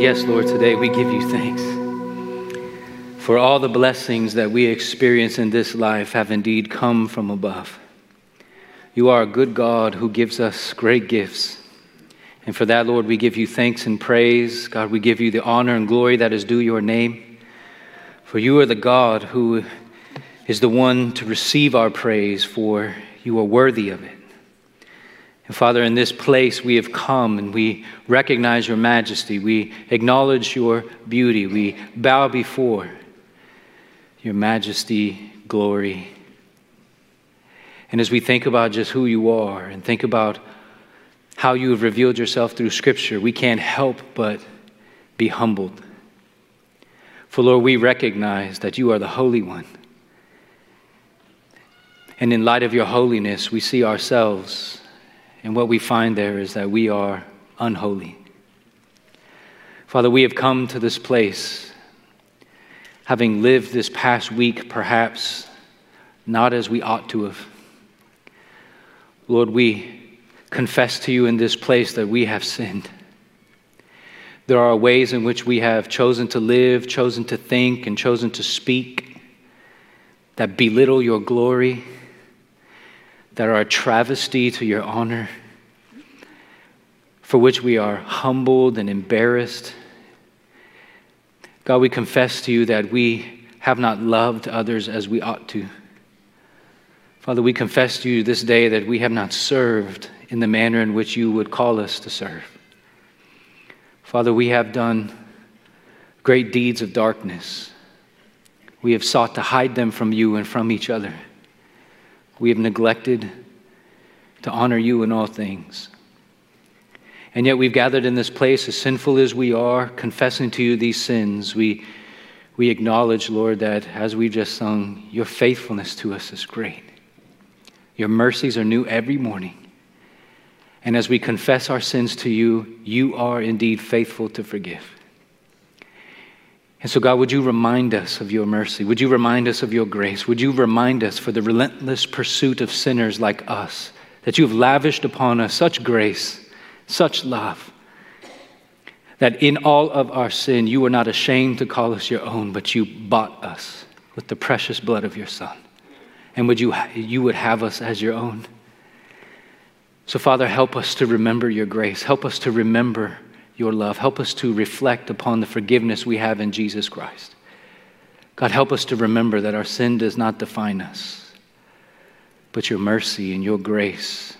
Yes, Lord, today we give you thanks for all the blessings that we experience in this life have indeed come from above. You are a good God who gives us great gifts. And for that, Lord, we give you thanks and praise. God, we give you the honor and glory that is due your name. For you are the God who is the one to receive our praise, for you are worthy of it. And Father, in this place we have come and we recognize your majesty. We acknowledge your beauty. We bow before your majesty, glory. And as we think about just who you are and think about how you have revealed yourself through Scripture, we can't help but be humbled. For Lord, we recognize that you are the Holy One. And in light of your holiness, we see ourselves, and what we find there is that we are unholy. Father, we have come to this place having lived this past week perhaps not as we ought to have. Lord, we confess to you in this place that we have sinned. There are ways in which we have chosen to live, chosen to think, and chosen to speak that belittle your glory, that are a travesty to your honor, for which we are humbled and embarrassed God, we confess to you that we have not loved others as we ought to. Father, we confess to you this day that we have not served in the manner in which you would call us to serve. Father, we have done great deeds of darkness. We have sought to hide them from you and from each other. We have neglected to honor you in all things. And yet we've gathered in this place, as sinful as we are, confessing to you these sins. We, we acknowledge, Lord, that as we just sung, your faithfulness to us is great. Your mercies are new every morning. And as we confess our sins to you, you are indeed faithful to forgive. And so, God, would you remind us of your mercy? Would you remind us of your grace? Would you remind us for the relentless pursuit of sinners like us that you have lavished upon us such grace? such love that in all of our sin, you were not ashamed to call us your own, but you bought us with the precious blood of your Son. And would you, you would have us as your own. So, Father, help us to remember your grace. Help us to remember your love. Help us to reflect upon the forgiveness we have in Jesus Christ. God, help us to remember that our sin does not define us, but your mercy and your grace,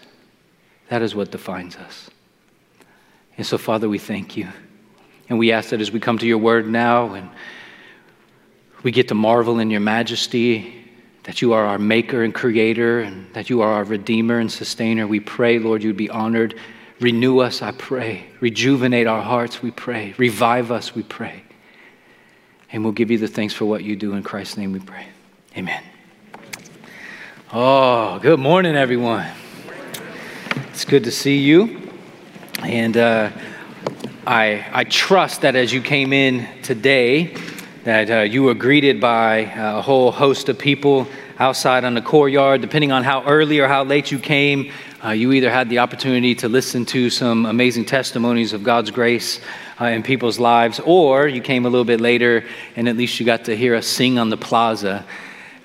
that is what defines us. And so, Father, we thank you. And we ask that as we come to your word now and we get to marvel in your majesty, that you are our maker and creator, and that you are our redeemer and sustainer. We pray, Lord, you'd be honored. Renew us, I pray. Rejuvenate our hearts, we pray. Revive us, we pray. And we'll give you the thanks for what you do. In Christ's name we pray. Amen. Oh, good morning, everyone. It's good to see you. And uh, I, I trust that as you came in today, that uh, you were greeted by uh, a whole host of people outside on the courtyard. Depending on how early or how late you came, uh, you either had the opportunity to listen to some amazing testimonies of God's grace uh, in people's lives, or you came a little bit later and at least you got to hear us sing on the plaza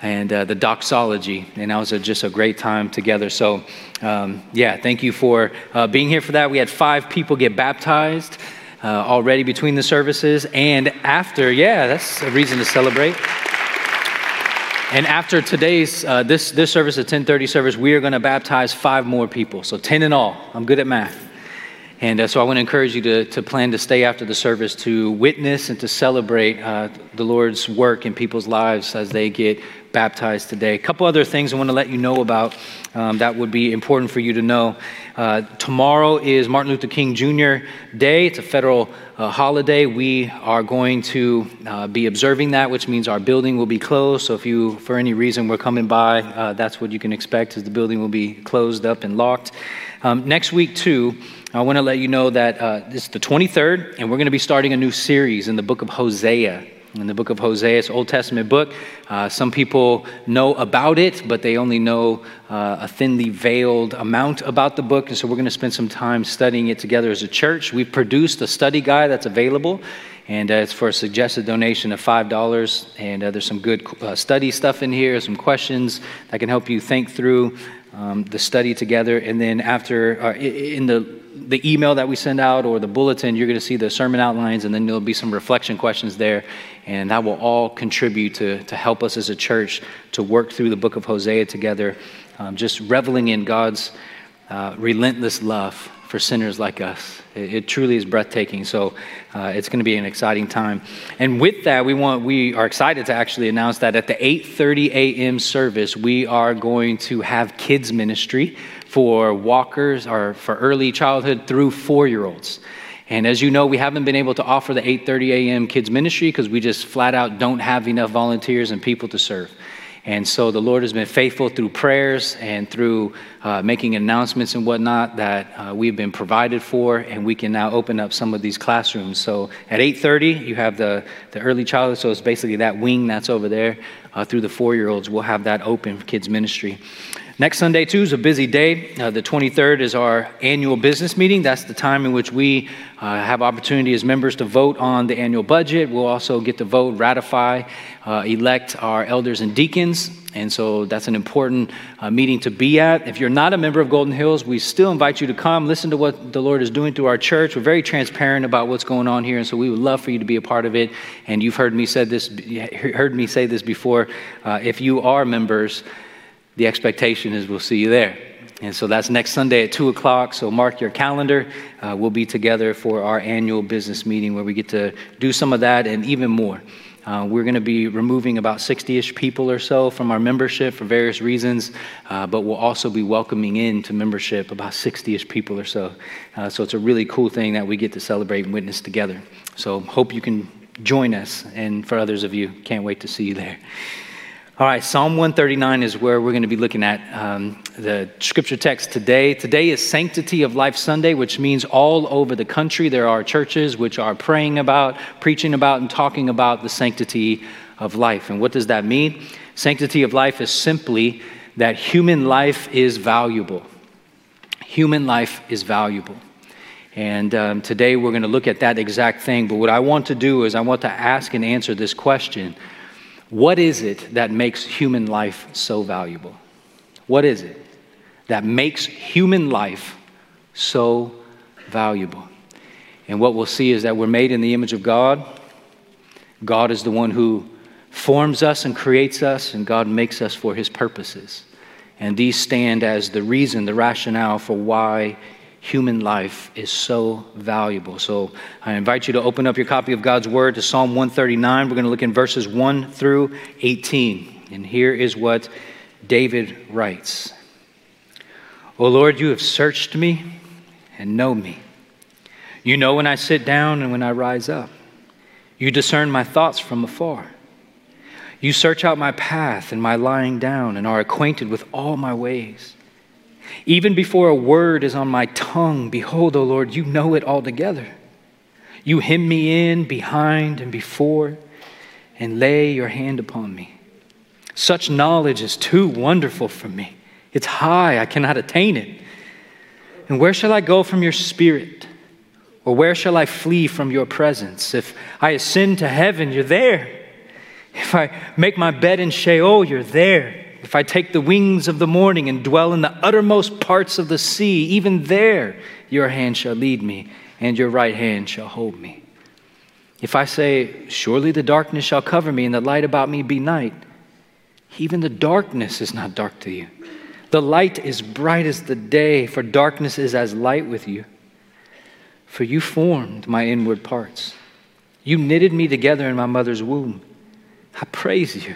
and uh, the doxology. And that was a, just a great time together. So, um, yeah, thank you for uh, being here for that. We had five people get baptized uh, already between the services. And after, yeah, that's a reason to celebrate. And after today's uh, this this service, the 10:30 service, we are going to baptize five more people. So 10 in all. I'm good at math. And uh, so I want to encourage you to, to plan to stay after the service to witness and to celebrate uh, the Lord's work in people's lives as they get baptized today. A couple other things I want to let you know about um, that would be important for you to know. Uh, tomorrow is Martin Luther King Jr. Day. It's a federal uh, holiday. We are going to uh, be observing that, which means our building will be closed. So if you, for any reason, were coming by, uh, that's what you can expect, is the building will be closed up and locked. Um, next week, too, I want to let you know that uh, this is the 23rd, and we're going to be starting a new series in the book of Hosea. In the book of Hosea. It's Old Testament book. Uh, some people know about it, but they only know uh, a thinly veiled amount about the book. And so we're going to spend some time studying it together as a church. We've produced a study guide that's available. And uh, it's for a suggested donation of $5. And uh, there's some good uh, study stuff in here, some questions that can help you think through um, the study together. And then after, uh, in the the email that we send out or the bulletin, you're going to see the sermon outlines, and then there'll be some reflection questions there. And that will all contribute to, to help us as a church to work through the book of Hosea together, um, just reveling in God's uh, relentless love for sinners like us. It, it truly is breathtaking. So uh, it's going to be an exciting time. And with that, we want we are excited to actually announce that at the 8:30 a.m. service, we are going to have kids ministry for walkers or for early childhood through four-year-olds. And as you know, we haven't been able to offer the 8:30 a.m. kids ministry because we just flat out don't have enough volunteers and people to serve. And so the Lord has been faithful through prayers and through uh, making announcements and whatnot that uh, we've been provided for, and we can now open up some of these classrooms. So at 8:30, you have the the early childhood. So it's basically that wing that's over there. Uh, through the four-year-olds, we'll have that open for kids ministry. Next Sunday, too, is a busy day. Uh, the 23rd is our annual business meeting. That's the time in which we uh, have opportunity as members to vote on the annual budget. We'll also get to vote, ratify, uh, elect our elders and deacons. And so that's an important uh, meeting to be at. If you're not a member of Golden Hills, we still invite you to come, listen to what the Lord is doing through our church. We're very transparent about what's going on here, and so we would love for you to be a part of it. And you've heard me said this, heard me say this before. Uh, if you are members, the expectation is we'll see you there. And so that's next Sunday at 2 o'clock. So mark your calendar. Uh, we'll be together for our annual business meeting where we get to do some of that and even more. Uh, we're going to be removing about 60 ish people or so from our membership for various reasons, uh, but we'll also be welcoming into membership about 60 ish people or so. Uh, so it's a really cool thing that we get to celebrate and witness together. So hope you can join us. And for others of you, can't wait to see you there. All right, Psalm 139 is where we're going to be looking at um, the scripture text today. Today is Sanctity of Life Sunday, which means all over the country there are churches which are praying about, preaching about, and talking about the sanctity of life. And what does that mean? Sanctity of life is simply that human life is valuable. Human life is valuable. And um, today we're going to look at that exact thing. But what I want to do is I want to ask and answer this question what is it that makes human life so valuable? What is it that makes human life so valuable? And what we'll see is that we're made in the image of God. God is the one who forms us and creates us, and God makes us for his purposes. And these stand as the reason, the rationale for why human life is so valuable. So I invite you to open up your copy of God's Word to Psalm 139. We're going to look in verses 1 through 18. And here is what David writes O Lord, you have searched me and know me. You know when I sit down and when I rise up. You discern my thoughts from afar. You search out my path and my lying down and are acquainted with all my ways. Even before a word is on my tongue, behold, O Lord, you know it altogether. You hem me in behind and before and lay your hand upon me. Such knowledge is too wonderful for me. It's high, I cannot attain it. And where shall I go from your spirit? Or where shall I flee from your presence? If I ascend to heaven, you're there. If I make my bed in Sheol, you're there. If I take the wings of the morning and dwell in the uttermost parts of the sea, even there your hand shall lead me, and your right hand shall hold me. If I say, Surely the darkness shall cover me, and the light about me be night, even the darkness is not dark to you. The light is bright as the day, for darkness is as light with you. For you formed my inward parts. You knitted me together in my mother's womb. I praise you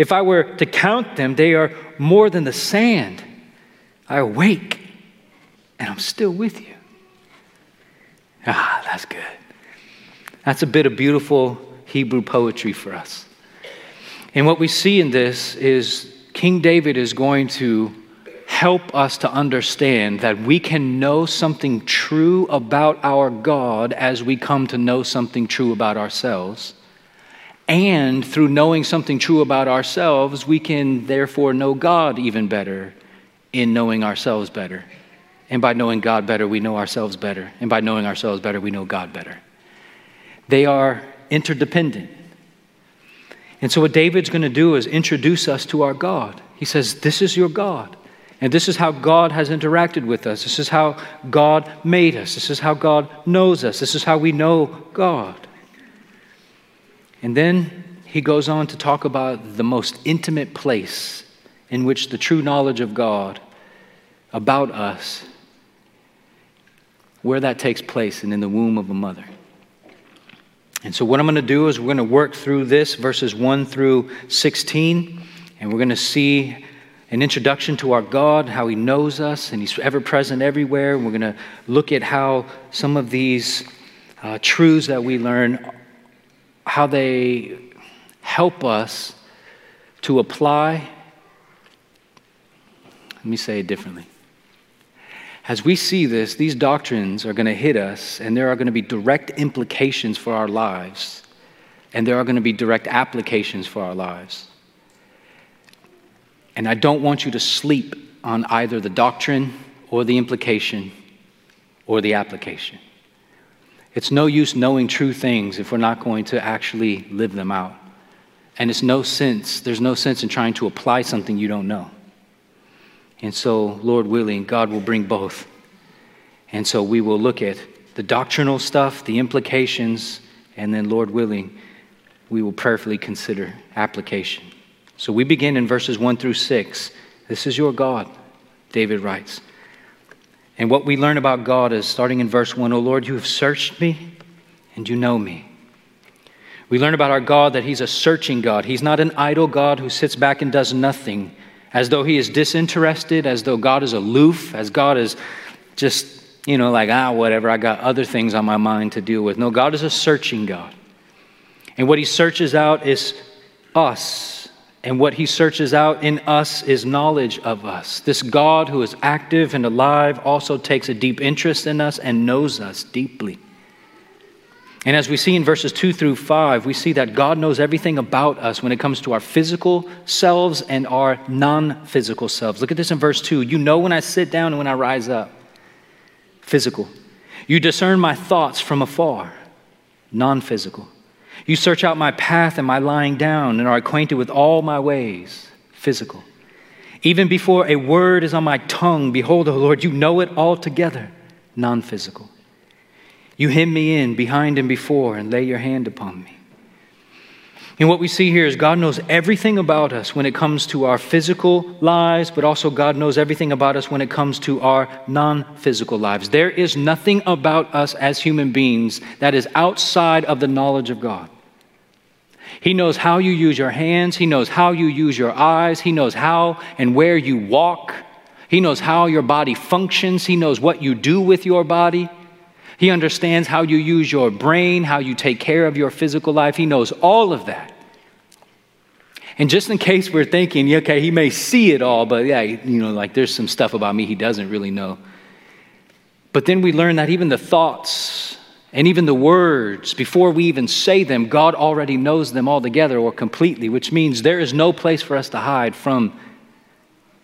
If I were to count them, they are more than the sand. I awake and I'm still with you. Ah, that's good. That's a bit of beautiful Hebrew poetry for us. And what we see in this is King David is going to help us to understand that we can know something true about our God as we come to know something true about ourselves. And through knowing something true about ourselves, we can therefore know God even better in knowing ourselves better. And by knowing God better, we know ourselves better. And by knowing ourselves better, we know God better. They are interdependent. And so, what David's going to do is introduce us to our God. He says, This is your God. And this is how God has interacted with us. This is how God made us. This is how God knows us. This is how we know God. And then he goes on to talk about the most intimate place in which the true knowledge of God about us, where that takes place, and in the womb of a mother. And so, what I'm going to do is we're going to work through this, verses 1 through 16, and we're going to see an introduction to our God, how He knows us, and He's ever present everywhere. We're going to look at how some of these uh, truths that we learn, how they help us to apply. Let me say it differently. As we see this, these doctrines are going to hit us, and there are going to be direct implications for our lives, and there are going to be direct applications for our lives. And I don't want you to sleep on either the doctrine or the implication or the application. It's no use knowing true things if we're not going to actually live them out. And it's no sense, there's no sense in trying to apply something you don't know. And so, Lord willing, God will bring both. And so we will look at the doctrinal stuff, the implications, and then, Lord willing, we will prayerfully consider application. So we begin in verses 1 through 6. This is your God, David writes. And what we learn about God is starting in verse 1 O Lord, you have searched me and you know me. We learn about our God that He's a searching God. He's not an idle God who sits back and does nothing as though he is disinterested, as though God is aloof, as God is just, you know, like, ah, whatever, I got other things on my mind to deal with. No, God is a searching God. And what he searches out is us. And what he searches out in us is knowledge of us. This God who is active and alive also takes a deep interest in us and knows us deeply. And as we see in verses 2 through 5, we see that God knows everything about us when it comes to our physical selves and our non physical selves. Look at this in verse 2. You know when I sit down and when I rise up. Physical. You discern my thoughts from afar. Non physical. You search out my path and my lying down and are acquainted with all my ways. Physical. Even before a word is on my tongue, behold, O Lord, you know it altogether. Non physical. You hem me in behind and before and lay your hand upon me. And what we see here is God knows everything about us when it comes to our physical lives, but also God knows everything about us when it comes to our non physical lives. There is nothing about us as human beings that is outside of the knowledge of God. He knows how you use your hands, He knows how you use your eyes, He knows how and where you walk, He knows how your body functions, He knows what you do with your body. He understands how you use your brain, how you take care of your physical life. He knows all of that. And just in case we're thinking, okay, he may see it all, but yeah, you know, like there's some stuff about me he doesn't really know. But then we learn that even the thoughts and even the words, before we even say them, God already knows them all together or completely, which means there is no place for us to hide from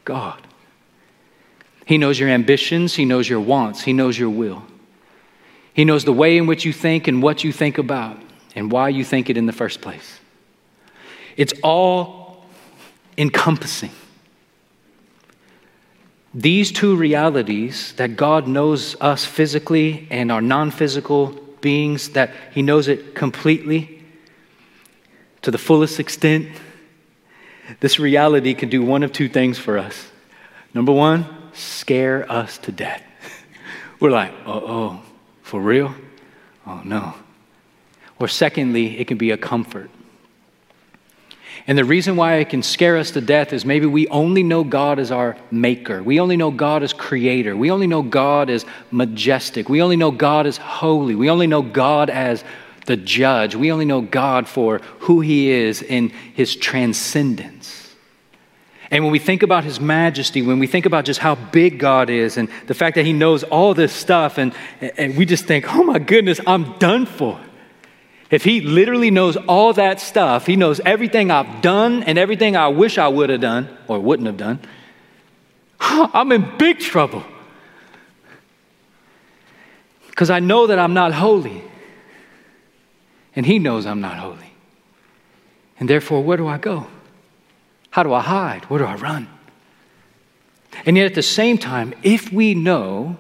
God. He knows your ambitions, He knows your wants, He knows your will. He knows the way in which you think and what you think about and why you think it in the first place. It's all encompassing. These two realities that God knows us physically and our non physical beings, that He knows it completely to the fullest extent, this reality can do one of two things for us. Number one, scare us to death. We're like, oh, oh, for real? Oh, no. Or secondly, it can be a comfort. And the reason why it can scare us to death is maybe we only know God as our maker. We only know God as creator. We only know God as majestic. We only know God as holy. We only know God as the judge. We only know God for who he is in his transcendence. And when we think about his majesty, when we think about just how big God is and the fact that he knows all this stuff, and, and we just think, oh my goodness, I'm done for. If he literally knows all that stuff, he knows everything I've done and everything I wish I would have done or wouldn't have done, I'm in big trouble. Because I know that I'm not holy. And he knows I'm not holy. And therefore, where do I go? How do I hide? Where do I run? And yet, at the same time, if we know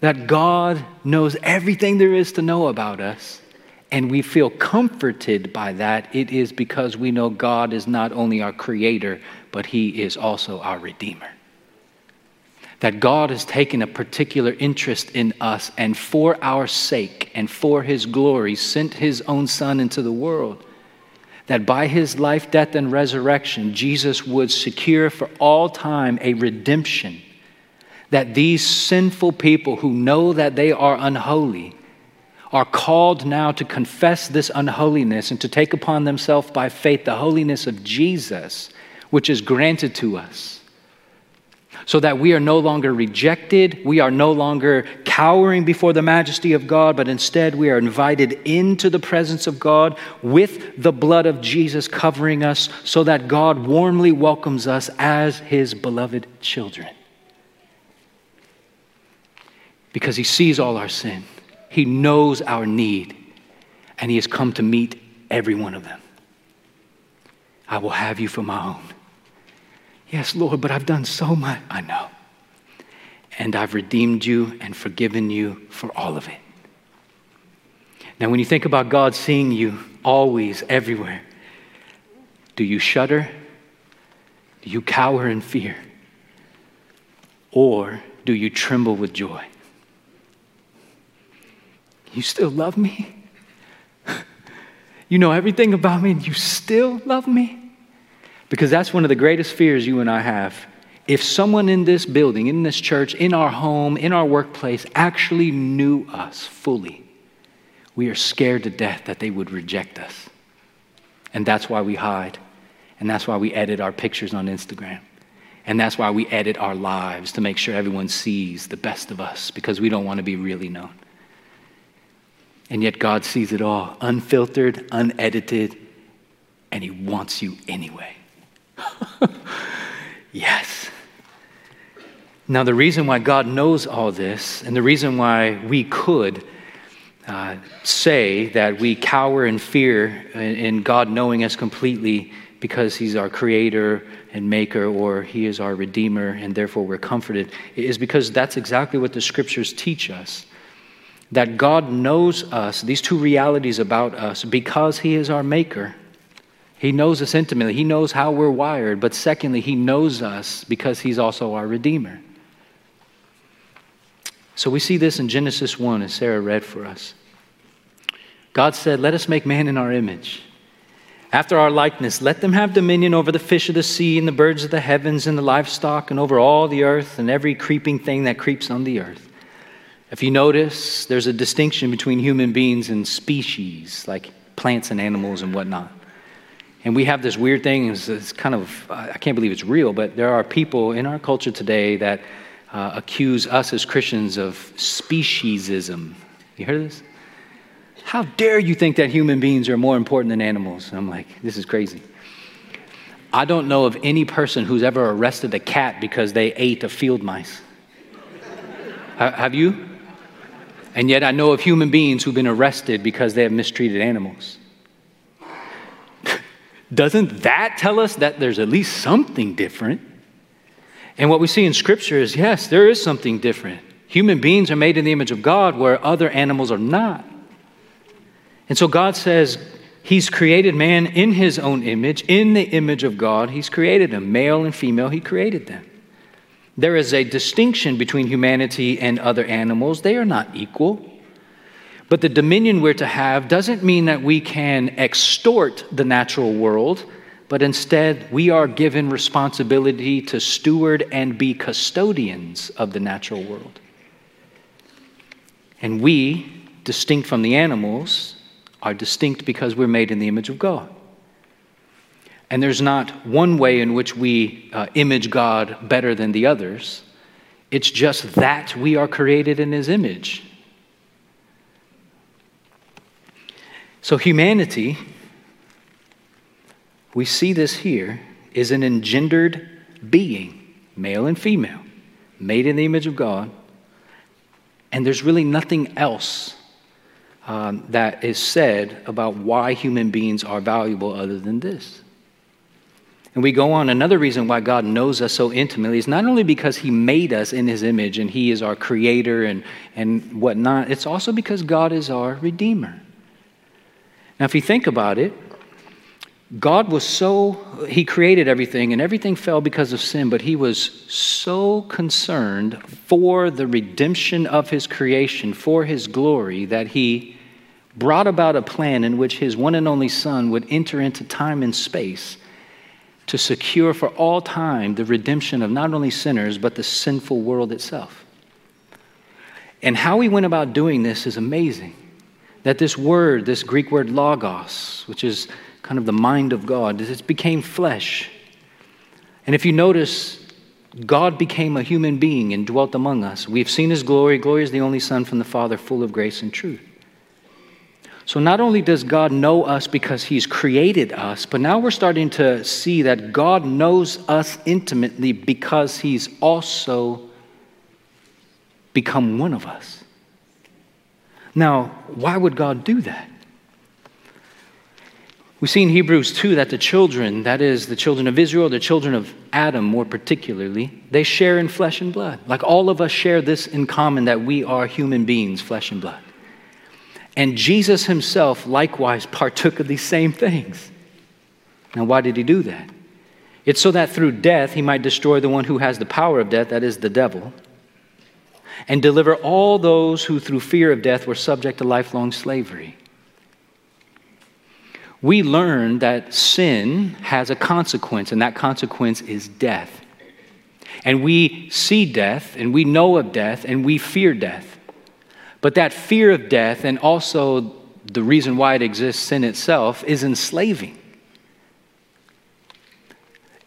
that God knows everything there is to know about us, and we feel comforted by that, it is because we know God is not only our creator, but He is also our Redeemer. That God has taken a particular interest in us and for our sake and for His glory sent His own Son into the world. That by His life, death, and resurrection, Jesus would secure for all time a redemption. That these sinful people who know that they are unholy, are called now to confess this unholiness and to take upon themselves by faith the holiness of Jesus, which is granted to us. So that we are no longer rejected, we are no longer cowering before the majesty of God, but instead we are invited into the presence of God with the blood of Jesus covering us, so that God warmly welcomes us as his beloved children. Because he sees all our sin. He knows our need, and He has come to meet every one of them. I will have you for my own. Yes, Lord, but I've done so much. I know. And I've redeemed you and forgiven you for all of it. Now, when you think about God seeing you always, everywhere, do you shudder? Do you cower in fear? Or do you tremble with joy? You still love me? you know everything about me and you still love me? Because that's one of the greatest fears you and I have. If someone in this building, in this church, in our home, in our workplace actually knew us fully, we are scared to death that they would reject us. And that's why we hide. And that's why we edit our pictures on Instagram. And that's why we edit our lives to make sure everyone sees the best of us because we don't want to be really known. And yet God sees it all, unfiltered, unedited, and He wants you anyway. yes. Now, the reason why God knows all this, and the reason why we could uh, say that we cower in fear in God knowing us completely because He's our creator and maker, or He is our redeemer, and therefore we're comforted, is because that's exactly what the scriptures teach us that God knows us, these two realities about us, because He is our Maker. He knows us intimately, He knows how we're wired, but secondly, He knows us because He's also our Redeemer. So we see this in Genesis 1, as Sarah read for us. God said, Let us make man in our image. After our likeness, let them have dominion over the fish of the sea and the birds of the heavens and the livestock and over all the earth and every creeping thing that creeps on the earth. If you notice, there's a distinction between human beings and species, like plants and animals and whatnot. And we have this weird thing, it's, it's kind of, I can't believe it's real, but there are people in our culture today that uh, accuse us as Christians of speciesism. You heard this? How dare you think that human beings are more important than animals? I'm like, this is crazy. I don't know of any person who's ever arrested a cat because they ate a field mice. have you? And yet I know of human beings who've been arrested because they have mistreated animals. Doesn't that tell us that there's at least something different? And what we see in Scripture is yes, there is something different. Human beings are made in the image of God where other animals are not. And so God says He's created man in His own image, in the image of God. He's created them, male and female, He created them. There is a distinction between humanity and other animals. They are not equal. But the dominion we're to have doesn't mean that we can extort the natural world but instead we are given responsibility to steward and be custodians of the natural world. And we, distinct from the animals, are distinct because we're made in the image of God. And there's not one way in which we uh, image God better than the others. It's just that we are created in His image. So, humanity, we see this here, is an engendered being, male and female, made in the image of God. And there's really nothing else um, that is said about why human beings are valuable other than this. And we go on, another reason why God knows us so intimately is not only because He made us in His image and He is our creator and, and whatnot, it's also because God is our Redeemer. Now, if you think about it, God was so, He created everything and everything fell because of sin, but He was so concerned for the redemption of His creation, for His glory, that He brought about a plan in which His one and only Son would enter into time and space to secure for all time the redemption of not only sinners, but the sinful world itself. And how He went about doing this is amazing. That this word, this Greek word logos, which is kind of the mind of God. It became flesh. And if you notice, God became a human being and dwelt among us. We've seen his glory. Glory is the only Son from the Father, full of grace and truth. So not only does God know us because he's created us, but now we're starting to see that God knows us intimately because he's also become one of us. Now, why would God do that? We see in Hebrews 2 that the children, that is, the children of Israel, the children of Adam more particularly, they share in flesh and blood. Like all of us share this in common that we are human beings, flesh and blood. And Jesus himself likewise partook of these same things. Now, why did he do that? It's so that through death he might destroy the one who has the power of death, that is, the devil, and deliver all those who through fear of death were subject to lifelong slavery we learn that sin has a consequence, and that consequence is death. And we see death, and we know of death, and we fear death. But that fear of death, and also the reason why it exists, in itself, is enslaving.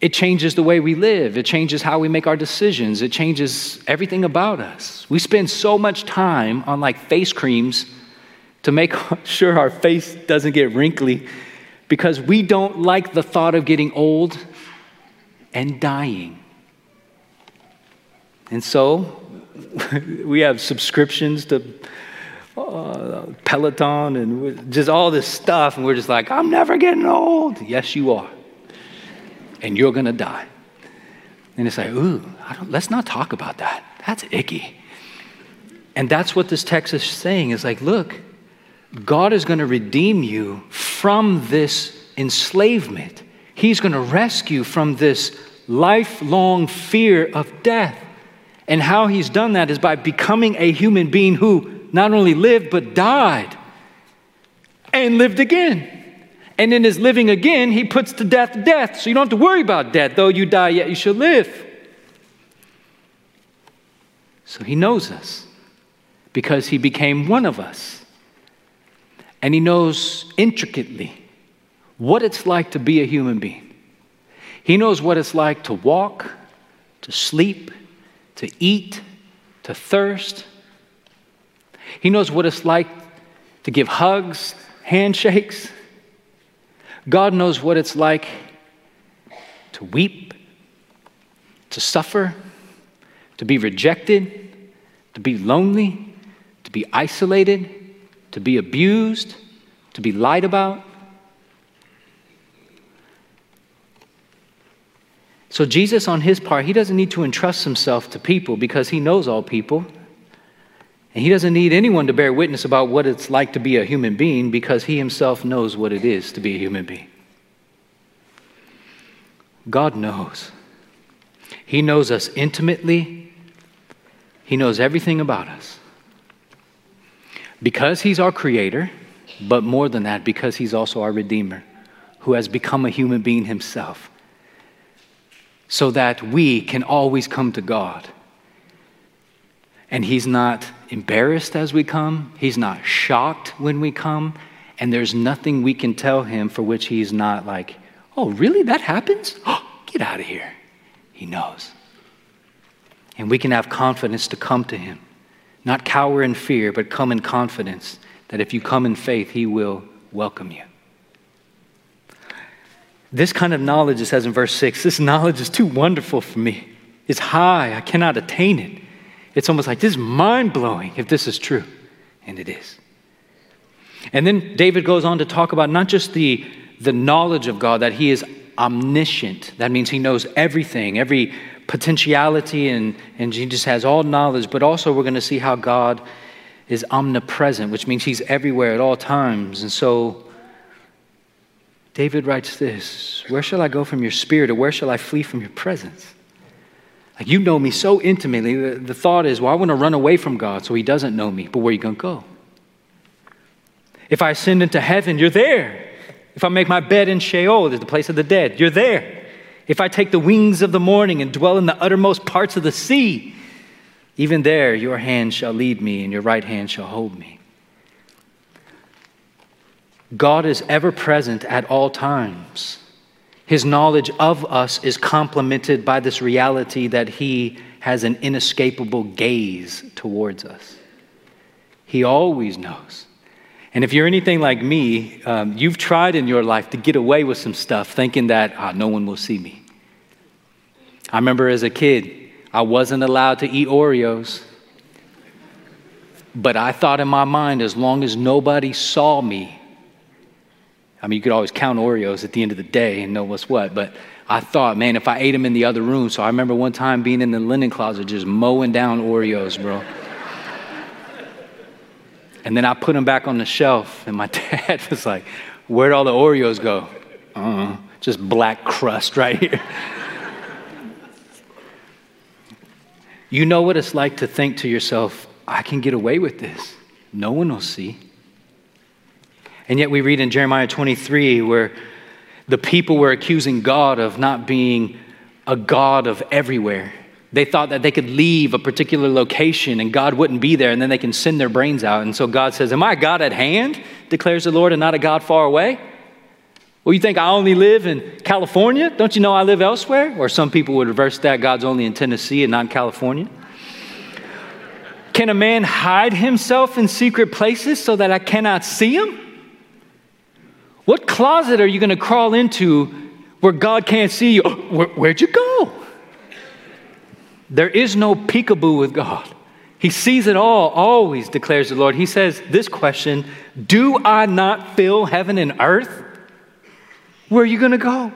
It changes the way we live. It changes how we make our decisions. It changes everything about us. We spend so much time on like face creams to make sure our face doesn't get wrinkly because we don't like the thought of getting old and dying. And so we have subscriptions to uh, Peloton and just all this stuff, and we're just like, I'm never getting old. Yes, you are. And you're going to die. And it's like, ooh, let's not talk about that. That's icky. And that's what this text is saying is like, look, God is going to redeem you from this enslavement. He's going to rescue from this lifelong fear of death. And how he's done that is by becoming a human being who not only lived, but died and lived again. And in his living again, he puts to death death. So you don't have to worry about death. Though you die, yet you shall live. So he knows us because he became one of us and He knows intricately what it's like to be a human being. He knows what it's like to walk, to sleep, to eat, to thirst. He knows what it's like to give hugs, handshakes. God knows what it's like to weep, to suffer, to be rejected, to be lonely, to be isolated to be abused, to be lied about. So, Jesus, on his part, he doesn't need to entrust himself to people because he knows all people. And he doesn't need anyone to bear witness about what it's like to be a human being because he himself knows what it is to be a human being. God knows. He knows us intimately, He knows everything about us. Because he's our creator, but more than that, because he's also our redeemer, who has become a human being himself, so that we can always come to God. And he's not embarrassed as we come, he's not shocked when we come, and there's nothing we can tell him for which he's not like, oh, really? That happens? Get out of here. He knows. And we can have confidence to come to him, not cower in fear, but come in confidence that if you come in faith, he will welcome you. This kind of knowledge, it says in verse 6, this knowledge is too wonderful for me. It's high, I cannot attain it. It's almost like this is mind blowing if this is true. And it is. And then David goes on to talk about not just the, the knowledge of God, that he is omniscient. That means he knows everything, every potentiality, and, and he just has all knowledge. But also, we're going to see how God is omnipresent, which means he's everywhere at all times. And so, David writes this Where shall I go from your spirit, or where shall I flee from your presence? Like, you know me so intimately. The, the thought is, well, I want to run away from God so he doesn't know me. But where are you going to go? If I ascend into heaven, you're there. If I make my bed in Sheol, the place of the dead, you're there. If I take the wings of the morning and dwell in the uttermost parts of the sea, even there your hand shall lead me and your right hand shall hold me. God is ever present at all times. His knowledge of us is complemented by this reality that He has an inescapable gaze towards us. He always knows. And if you're anything like me, um, you've tried in your life to get away with some stuff thinking that ah, no one will see me. I remember as a kid, I wasn't allowed to eat Oreos. But I thought in my mind, as long as nobody saw me, I mean, you could always count Oreos at the end of the day and know what's what, but I thought, man, if I ate them in the other room. So I remember one time being in the linen closet just mowing down Oreos, bro. and then I put them back on the shelf, and my dad was like, Where'd all the Oreos go? Uh, just black crust right here. you know what it's like to think to yourself, I can get away with this. No one will see. And yet we read in Jeremiah 23 where the people were accusing God of not being a God of everywhere. They thought that they could leave a particular location and God wouldn't be there and then they can send their brains out. And so God says, Am I a God at hand, declares the Lord, and not a God far away? Well, you think I only live in California? Don't you know I live elsewhere? Or some people would reverse that God's only in Tennessee and not in California. Can a man hide himself in secret places so that I cannot see him? What closet are you going to crawl into where God can't see you? Where, where'd you go? There is no peekaboo with God. He sees it all, always, declares the Lord. He says this question Do I not fill heaven and earth? Where are you going to go?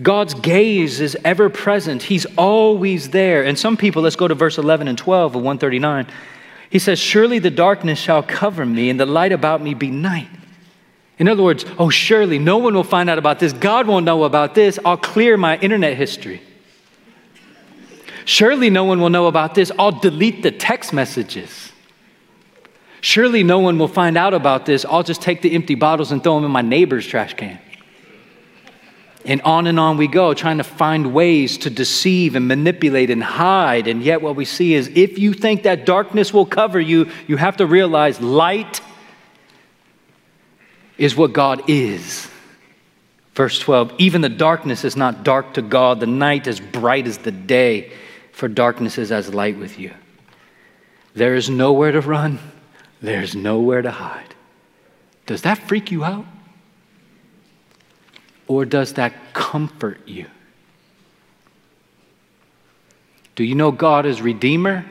God's gaze is ever present. He's always there. And some people, let's go to verse 11 and 12 of 139. He says, Surely the darkness shall cover me, and the light about me be night. In other words, oh, surely no one will find out about this. God won't know about this. I'll clear my internet history. Surely no one will know about this. I'll delete the text messages. Surely no one will find out about this. I'll just take the empty bottles and throw them in my neighbor's trash can. And on and on we go, trying to find ways to deceive and manipulate and hide. And yet, what we see is if you think that darkness will cover you, you have to realize light is what God is. Verse 12 Even the darkness is not dark to God, the night is bright as the day, for darkness is as light with you. There is nowhere to run, there's nowhere to hide. Does that freak you out? Or does that comfort you? Do you know God as Redeemer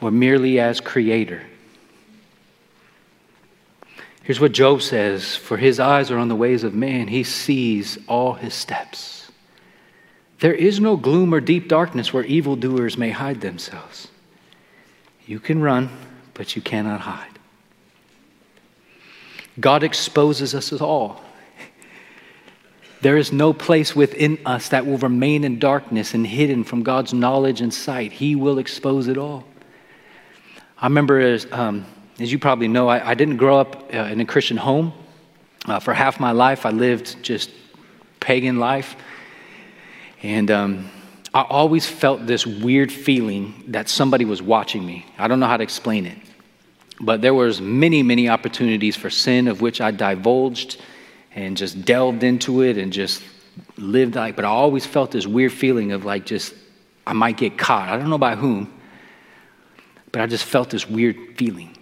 or merely as Creator? Here's what Job says For his eyes are on the ways of man, he sees all his steps. There is no gloom or deep darkness where evildoers may hide themselves. You can run, but you cannot hide. God exposes us all. There is no place within us that will remain in darkness and hidden from God's knowledge and sight. He will expose it all. I remember as um, as you probably know, I, I didn't grow up uh, in a Christian home. Uh, for half my life, I lived just pagan life. And um, I always felt this weird feeling that somebody was watching me. I don't know how to explain it. But there was many, many opportunities for sin of which I divulged and just delved into it and just lived like, but I always felt this weird feeling of like just, I might get caught. I don't know by whom, but I just felt this weird feeling.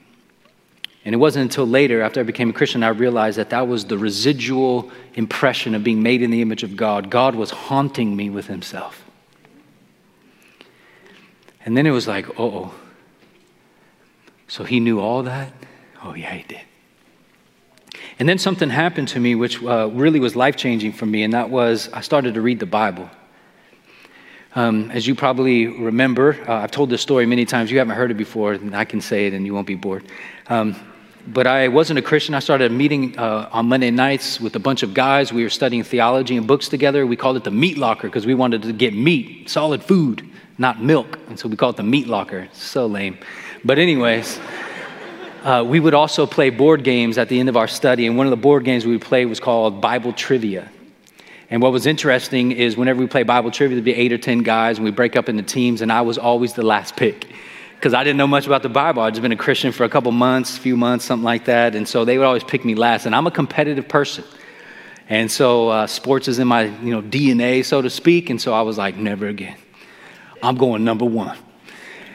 And it wasn't until later, after I became a Christian, I realized that that was the residual impression of being made in the image of God. God was haunting me with Himself. And then it was like, oh, so He knew all that? Oh, yeah, He did. And then something happened to me which uh, really was life changing for me, and that was I started to read the Bible. Um, as you probably remember, uh, I've told this story many times. You haven't heard it before, and I can say it and you won't be bored. Um, but I wasn't a Christian. I started a meeting uh, on Monday nights with a bunch of guys. We were studying theology and books together. We called it the meat locker because we wanted to get meat, solid food, not milk. And so we called it the meat locker. So lame. But, anyways. Uh, we would also play board games at the end of our study, and one of the board games we would play was called Bible Trivia. And what was interesting is whenever we play Bible trivia, there'd be eight or 10 guys, and we break up into teams, and I was always the last pick because I didn't know much about the Bible. I'd just been a Christian for a couple months, few months, something like that. And so they would always pick me last. And I'm a competitive person. And so uh, sports is in my you know, DNA, so to speak. And so I was like, never again. I'm going number one.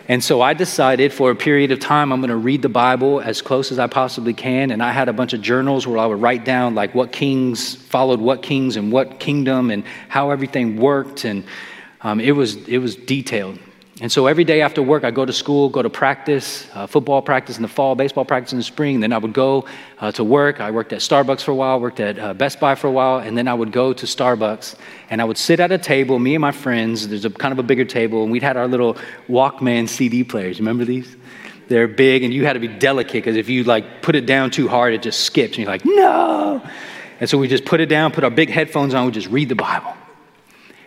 And so I decided for a period of time, I'm going to read the Bible as close as I possibly can. And I had a bunch of journals where I would write down like what kings followed what kings and what kingdom and how everything worked. And um, it, was, it was detailed. And so every day after work, I go to school, go to practice, uh, football practice in the fall, baseball practice in the spring. Then I would go uh, to work. I worked at Starbucks for a while, worked at uh, Best Buy for a while, and then I would go to Starbucks and I would sit at a table, me and my friends. There's a kind of a bigger table, and we'd had our little Walkman CD players. Remember these? They're big, and you had to be delicate because if you like put it down too hard, it just skips, and you're like, no. And so we just put it down, put our big headphones on, we just read the Bible.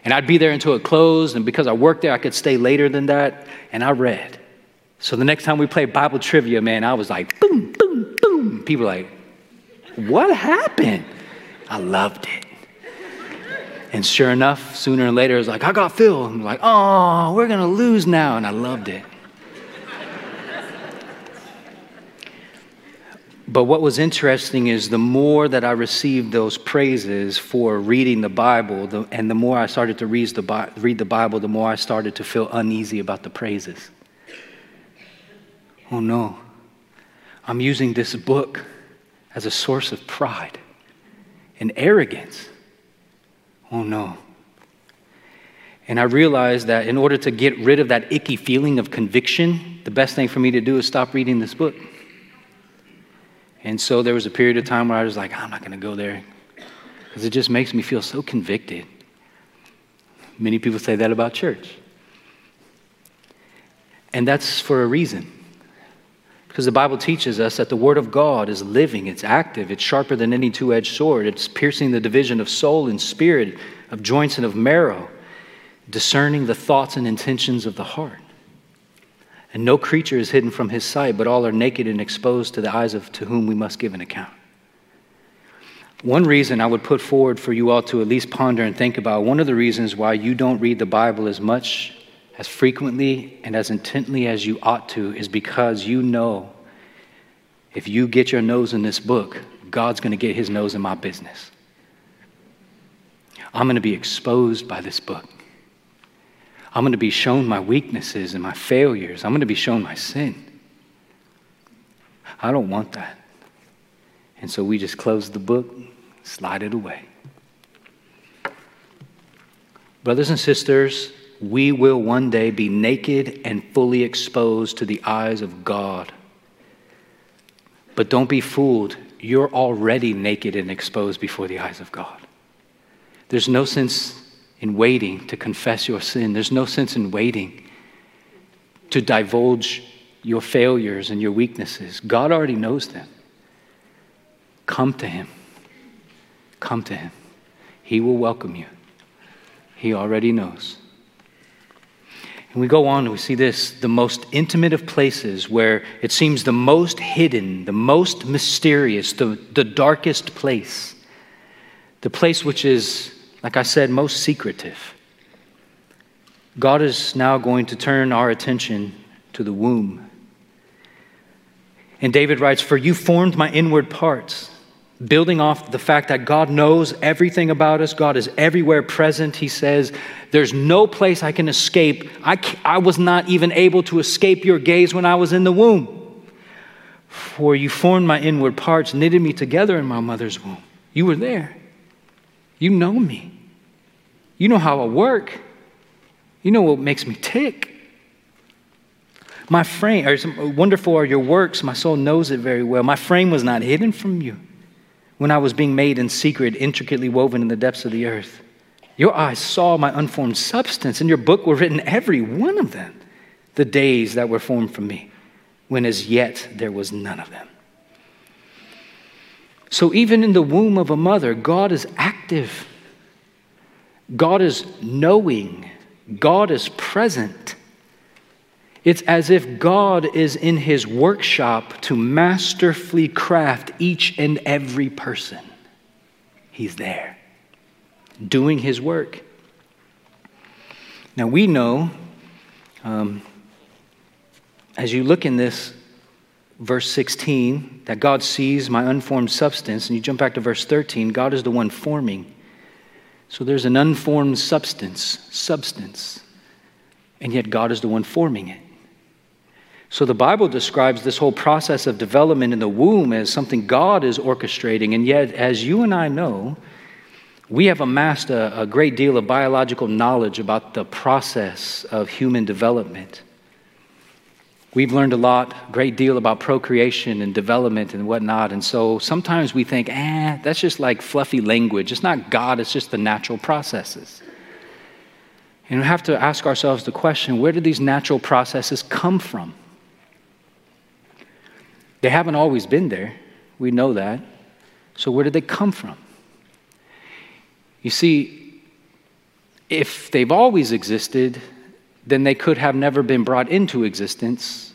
And I'd be there until it closed. And because I worked there, I could stay later than that. And I read. So the next time we played Bible trivia, man, I was like, boom, boom, boom. People like, what happened? I loved it. And sure enough, sooner or later, it was like, I got Phil. And like, oh, we're going to lose now. And I loved it. But what was interesting is the more that I received those praises for reading the Bible, the, and the more I started to read the, read the Bible, the more I started to feel uneasy about the praises. Oh no, I'm using this book as a source of pride and arrogance. Oh no. And I realized that in order to get rid of that icky feeling of conviction, the best thing for me to do is stop reading this book. And so there was a period of time where I was like, I'm not going to go there because it just makes me feel so convicted. Many people say that about church. And that's for a reason. Because the Bible teaches us that the Word of God is living, it's active, it's sharper than any two edged sword, it's piercing the division of soul and spirit, of joints and of marrow, discerning the thoughts and intentions of the heart. And no creature is hidden from his sight, but all are naked and exposed to the eyes of to whom we must give an account. One reason I would put forward for you all to at least ponder and think about, one of the reasons why you don't read the Bible as much, as frequently, and as intently as you ought to is because you know if you get your nose in this book, God's going to get his nose in my business. I'm going to be exposed by this book. I'm going to be shown my weaknesses and my failures. I'm going to be shown my sin. I don't want that. And so we just close the book, slide it away. Brothers and sisters, we will one day be naked and fully exposed to the eyes of God. But don't be fooled. You're already naked and exposed before the eyes of God. There's no sense in waiting to confess your sin. There's no sense in waiting to divulge your failures and your weaknesses. God already knows them. Come to Him. Come to Him. He will welcome you. He already knows. And we go on and we see this the most intimate of places where it seems the most hidden, the most mysterious, the, the darkest place, the place which is, like I said, most secretive. God is now going to turn our attention to the womb. And David writes, For you formed my inward parts building off the fact that God knows everything about us, God is everywhere present. He says, There's no place I can escape. I, I was not even able to escape your gaze when I was in the womb. For you formed my inward parts, knitted me together in my mother's womb. You were there. You know me. You know how I work. You know what makes me tick. My frame, or wonderful are your works. My soul knows it very well. My frame was not hidden from you when I was being made in secret, intricately woven in the depths of the earth. Your eyes saw my unformed substance. and your book were written every one of them, the days that were formed for me, when as yet there was none of them. So even in the womb of a mother, God is active, God is knowing, God is present. It's as if God is in his workshop to masterfully craft each and every person. He's there, doing his work. Now we know, um, as you look in this verse 16, that God sees my unformed substance, and you jump back to verse 13, God is the one forming. So there's an unformed substance, substance, and yet God is the one forming it. So the Bible describes this whole process of development in the womb as something God is orchestrating. And yet, as you and I know, we have amassed a, a great deal of biological knowledge about the process of human development. We've learned a lot, a great deal about procreation and development and whatnot. And so sometimes we think, eh, that's just like fluffy language. It's not God, it's just the natural processes. And we have to ask ourselves the question where do these natural processes come from? They haven't always been there. We know that. So, where did they come from? You see, if they've always existed, then they could have never been brought into existence.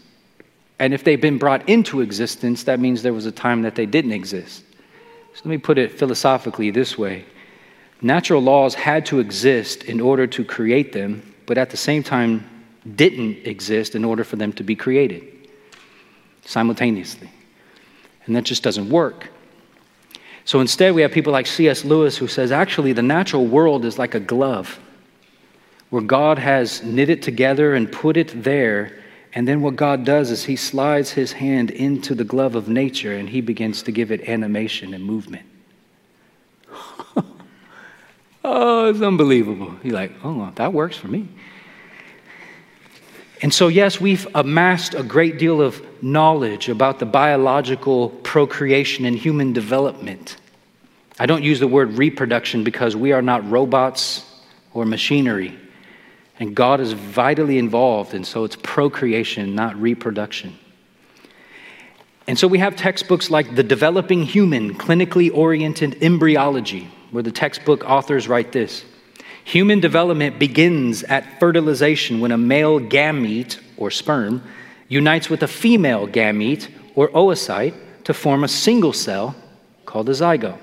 And if they've been brought into existence, that means there was a time that they didn't exist. So let me put it philosophically this way natural laws had to exist in order to create them, but at the same time didn't exist in order for them to be created simultaneously. And that just doesn't work. So instead, we have people like C.S. Lewis who says actually the natural world is like a glove where God has knit it together and put it there. And then what God does is he slides his hand into the glove of nature and he begins to give it animation and movement. oh, it's unbelievable. You're like, oh, that works for me. And so, yes, we've amassed a great deal of knowledge about the biological procreation and human development. I don't use the word reproduction because we are not robots or machinery. And God is vitally involved, and so it's procreation, not reproduction. And so we have textbooks like The Developing Human, Clinically Oriented Embryology, where the textbook authors write this Human development begins at fertilization when a male gamete, or sperm, unites with a female gamete, or oocyte, to form a single cell called a zygote.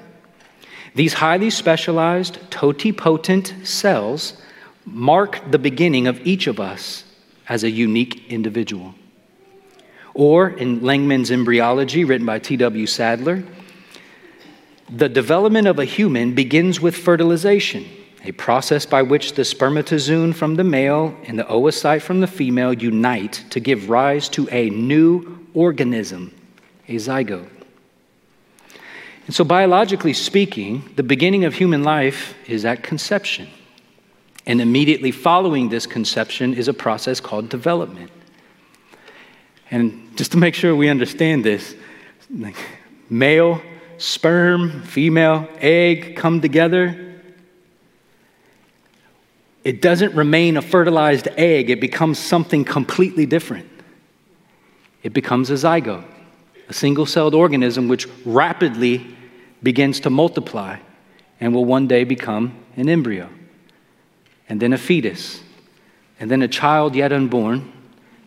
These highly specialized, totipotent cells mark the beginning of each of us as a unique individual. Or, in Langman's Embryology, written by T.W. Sadler, the development of a human begins with fertilization a process by which the spermatozoon from the male and the oocyte from the female unite to give rise to a new organism, a zygote. And so, biologically speaking, the beginning of human life is at conception. And immediately following this conception is a process called development. And just to make sure we understand this, male, sperm, female, egg come together it doesn't remain a fertilized egg, it becomes something completely different. It becomes a zygote, a single celled organism which rapidly begins to multiply and will one day become an embryo, and then a fetus, and then a child yet unborn,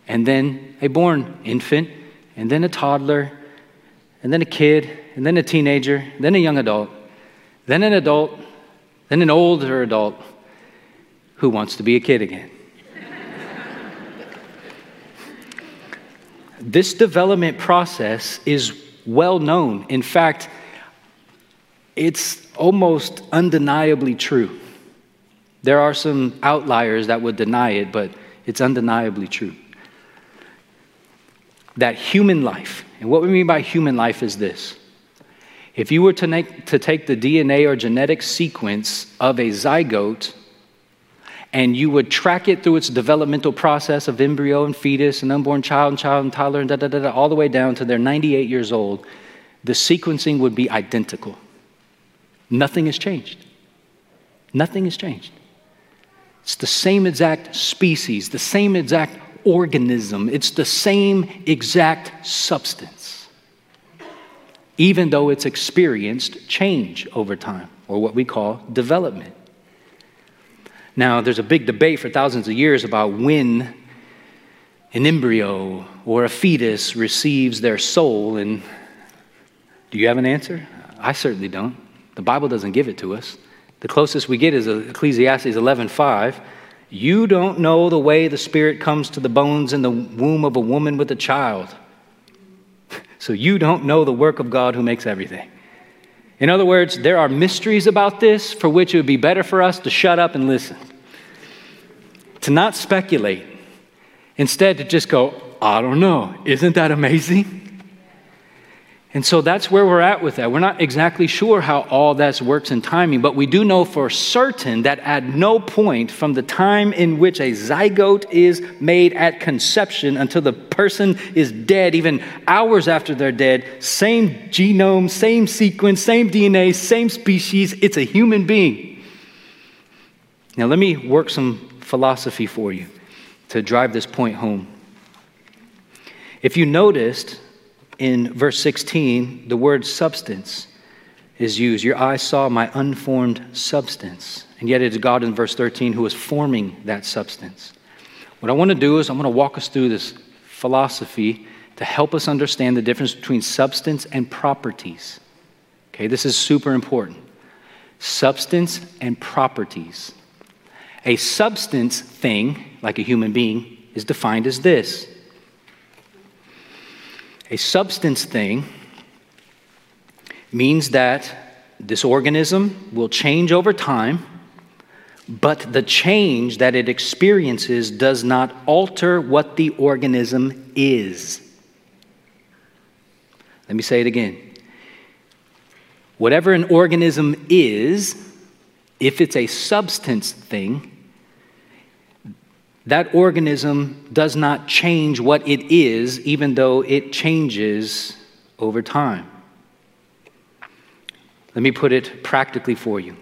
and then a born infant, and then a toddler, and then a kid, and then a teenager, then a young adult, then an adult, then an older adult who wants to be a kid again. this development process is well known. In fact, it's almost undeniably true. There are some outliers that would deny it, but it's undeniably true. That human life, and what we mean by human life is this if you were to, make, to take the DNA or genetic sequence of a zygote and you would track it through its developmental process of embryo and fetus and unborn child and child and toddler and da da da, da all the way down to they're 98 years old, the sequencing would be identical. Nothing has changed. Nothing has changed. It's the same exact species, the same exact organism, it's the same exact substance, even though it's experienced change over time, or what we call development. Now, there's a big debate for thousands of years about when an embryo or a fetus receives their soul, and do you have an answer? I certainly don't. The Bible doesn't give it to us. The closest we get is Ecclesiastes 11:5. You don't know the way the spirit comes to the bones in the womb of a woman with a child. So you don't know the work of God who makes everything. In other words, there are mysteries about this for which it would be better for us to shut up and listen. To not speculate. Instead, to just go, I don't know. Isn't that amazing? And so that's where we're at with that. We're not exactly sure how all that works in timing, but we do know for certain that at no point from the time in which a zygote is made at conception until the person is dead, even hours after they're dead, same genome, same sequence, same DNA, same species, it's a human being. Now, let me work some philosophy for you to drive this point home. If you noticed, in verse 16, the word substance is used. Your eyes saw my unformed substance. And yet it is God in verse 13 who is forming that substance. What I want to do is I'm going to walk us through this philosophy to help us understand the difference between substance and properties. Okay, this is super important. Substance and properties. A substance thing, like a human being, is defined as this a substance thing means that this organism will change over time, but the change that it experiences does not alter what the organism is. Let me say it again. Whatever an organism is, if it's a substance thing, that organism does not change what it is, even though it changes over time. Let me put it practically for you.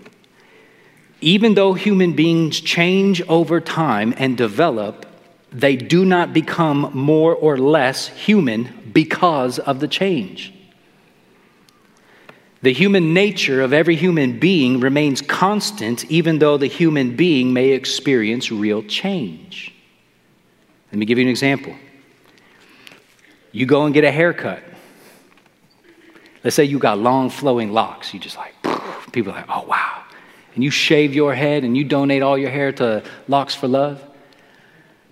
Even though human beings change over time and develop, they do not become more or less human because of the change. The human nature of every human being remains constant, even though the human being may experience real change. Let me give you an example. You go and get a haircut. Let's say you got long flowing locks. You just like, people are like, oh, wow. And you shave your head and you donate all your hair to Locks for Love.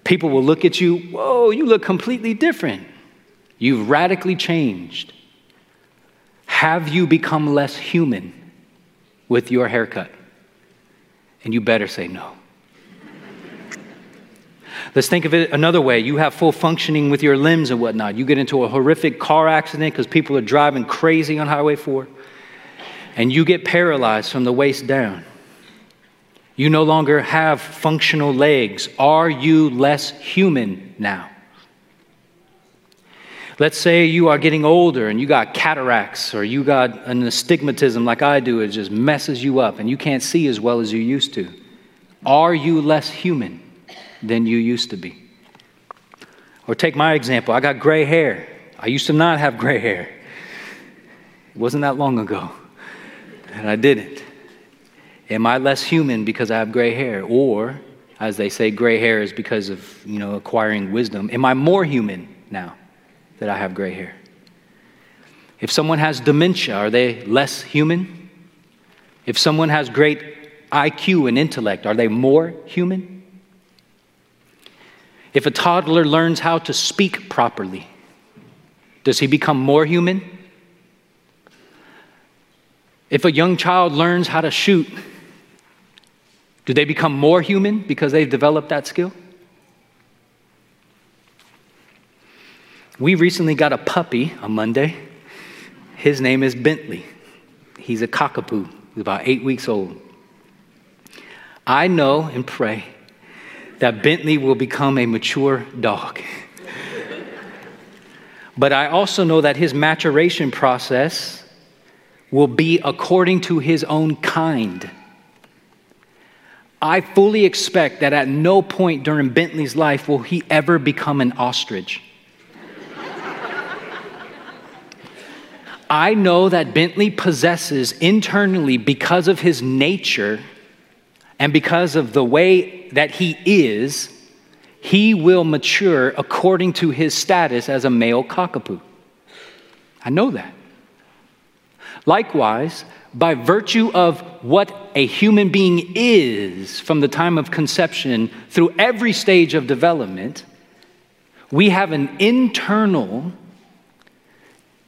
People will look at you, whoa, you look completely different. You've radically changed. Have you become less human with your haircut? And you better say no. Let's think of it another way. You have full functioning with your limbs and whatnot. You get into a horrific car accident because people are driving crazy on Highway 4, and you get paralyzed from the waist down. You no longer have functional legs. Are you less human now? Let's say you are getting older and you got cataracts or you got an astigmatism like I do, it just messes you up and you can't see as well as you used to. Are you less human than you used to be? Or take my example I got gray hair. I used to not have gray hair. It wasn't that long ago. And I didn't. Am I less human because I have gray hair? Or as they say, gray hair is because of, you know, acquiring wisdom. Am I more human now that I have gray hair? If someone has dementia, are they less human? If someone has great IQ and intellect, are they more human? If a toddler learns how to speak properly, does he become more human? If a young child learns how to shoot, do they become more human because they've developed that skill? We recently got a puppy on Monday. His name is Bentley. He's a cockapoo. He's about eight weeks old. I know and pray that Bentley will become a mature dog. but I also know that his maturation process will be according to his own kind. I fully expect that at no point during Bentley's life will he ever become an ostrich. I know that Bentley possesses internally, because of his nature and because of the way that he is, he will mature according to his status as a male cockapoo. I know that. Likewise, by virtue of what a human being is from the time of conception through every stage of development, we have an internal,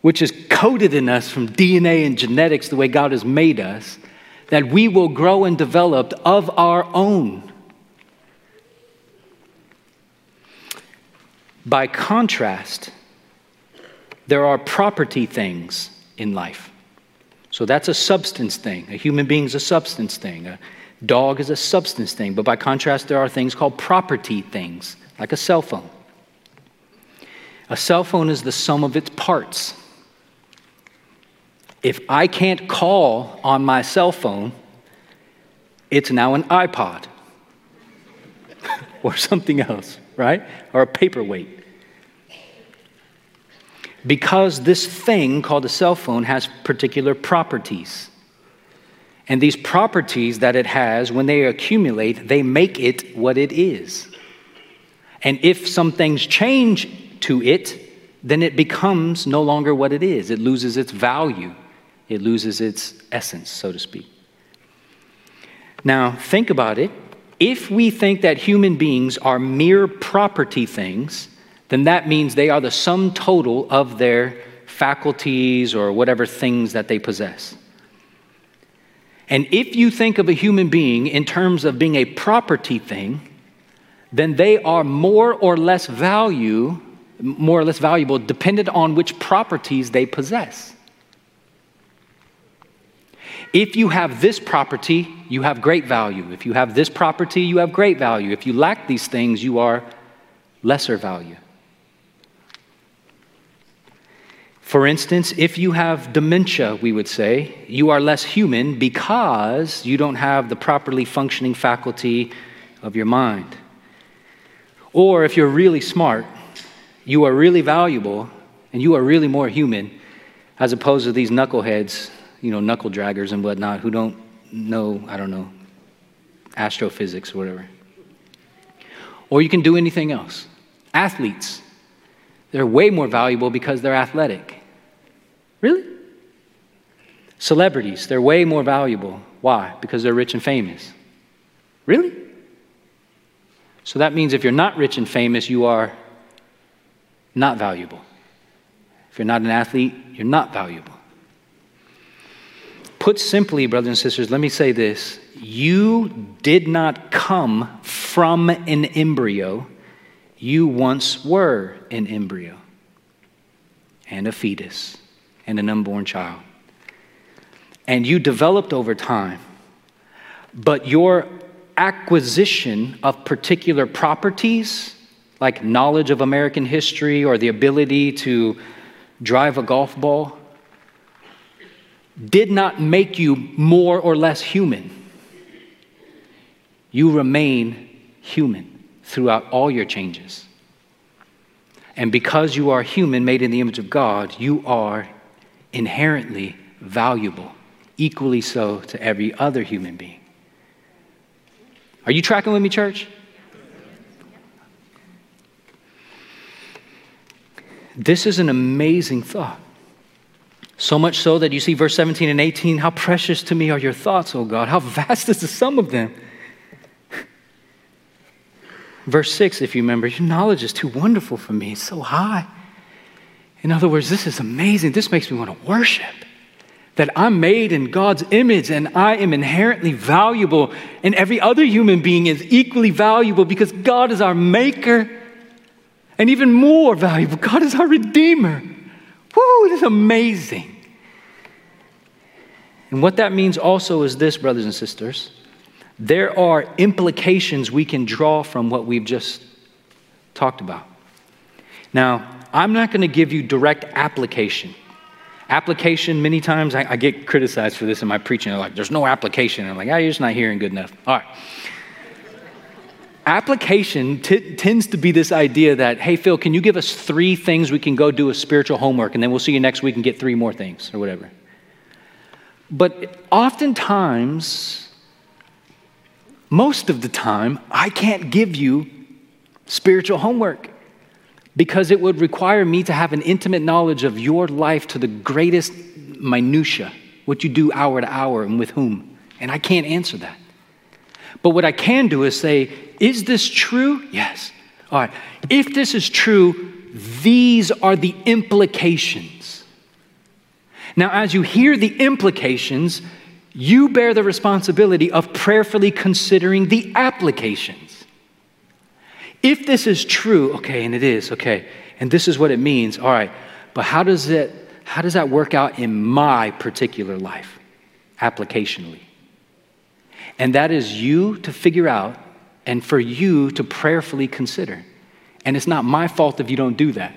which is coded in us from DNA and genetics, the way God has made us, that we will grow and develop of our own. By contrast, there are property things in life. So that's a substance thing. A human being is a substance thing. A dog is a substance thing. But by contrast, there are things called property things, like a cell phone. A cell phone is the sum of its parts. If I can't call on my cell phone, it's now an iPod or something else, right? Or a paperweight because this thing called a cell phone has particular properties. And these properties that it has, when they accumulate, they make it what it is. And if some things change to it, then it becomes no longer what it is. It loses its value, it loses its essence, so to speak. Now, think about it. If we think that human beings are mere property things, then that means they are the sum total of their faculties or whatever things that they possess. And if you think of a human being in terms of being a property thing, then they are more or less value, more or less valuable, dependent on which properties they possess. If you have this property, you have great value. If you have this property, you have great value. If you lack these things, you are lesser value. For instance, if you have dementia, we would say, you are less human because you don't have the properly functioning faculty of your mind. Or if you're really smart, you are really valuable and you are really more human as opposed to these knuckleheads, you know, knuckle draggers and whatnot who don't know, I don't know, astrophysics or whatever. Or you can do anything else. Athletes, they're way more valuable because they're athletic. Really? Celebrities, they're way more valuable. Why? Because they're rich and famous. Really? So that means if you're not rich and famous, you are not valuable. If you're not an athlete, you're not valuable. Put simply, brothers and sisters, let me say this. You did not come from an embryo, you once were an embryo and a fetus and an unborn child. And you developed over time, but your acquisition of particular properties, like knowledge of American history or the ability to drive a golf ball, did not make you more or less human. You remain human throughout all your changes. And because you are human, made in the image of God, you are inherently valuable, equally so to every other human being. Are you tracking with me, church? This is an amazing thought. So much so that you see verse 17 and 18 how precious to me are your thoughts, O God. How vast is the sum of them. Verse 6, if you remember, your knowledge is too wonderful for me. It's so high. In other words, this is amazing. This makes me want to worship. That I'm made in God's image and I am inherently valuable, and every other human being is equally valuable because God is our maker. And even more valuable, God is our redeemer. Woo, it is amazing. And what that means also is this, brothers and sisters there are implications we can draw from what we've just talked about. Now, I'm not going to give you direct application. Application, many times I, I, get criticized for this in my preaching. They're like, there's no application. I'm like, ah, you're just not hearing good enough. All right. Application t- tends to be this idea that, hey, Phil, can you give us three things we can go do a spiritual homework, and then we'll see you next week and get three more things, or whatever. But oftentimes, most of the time, I can't give you spiritual homework because it would require me to have an intimate knowledge of your life to the greatest minutia, what you do hour to hour and with whom. And I can't answer that. But what I can do is say, is this true? Yes. All right. If this is true, these are the implications. Now, as you hear the implications, you bear the responsibility of prayerfully considering the applications. If this is true, okay, and it is, okay, and this is what it means, all right, but how does it how does that work out in my particular life applicationally? And that is you to figure out and for you to prayerfully consider. And it's not my fault if you don't do that.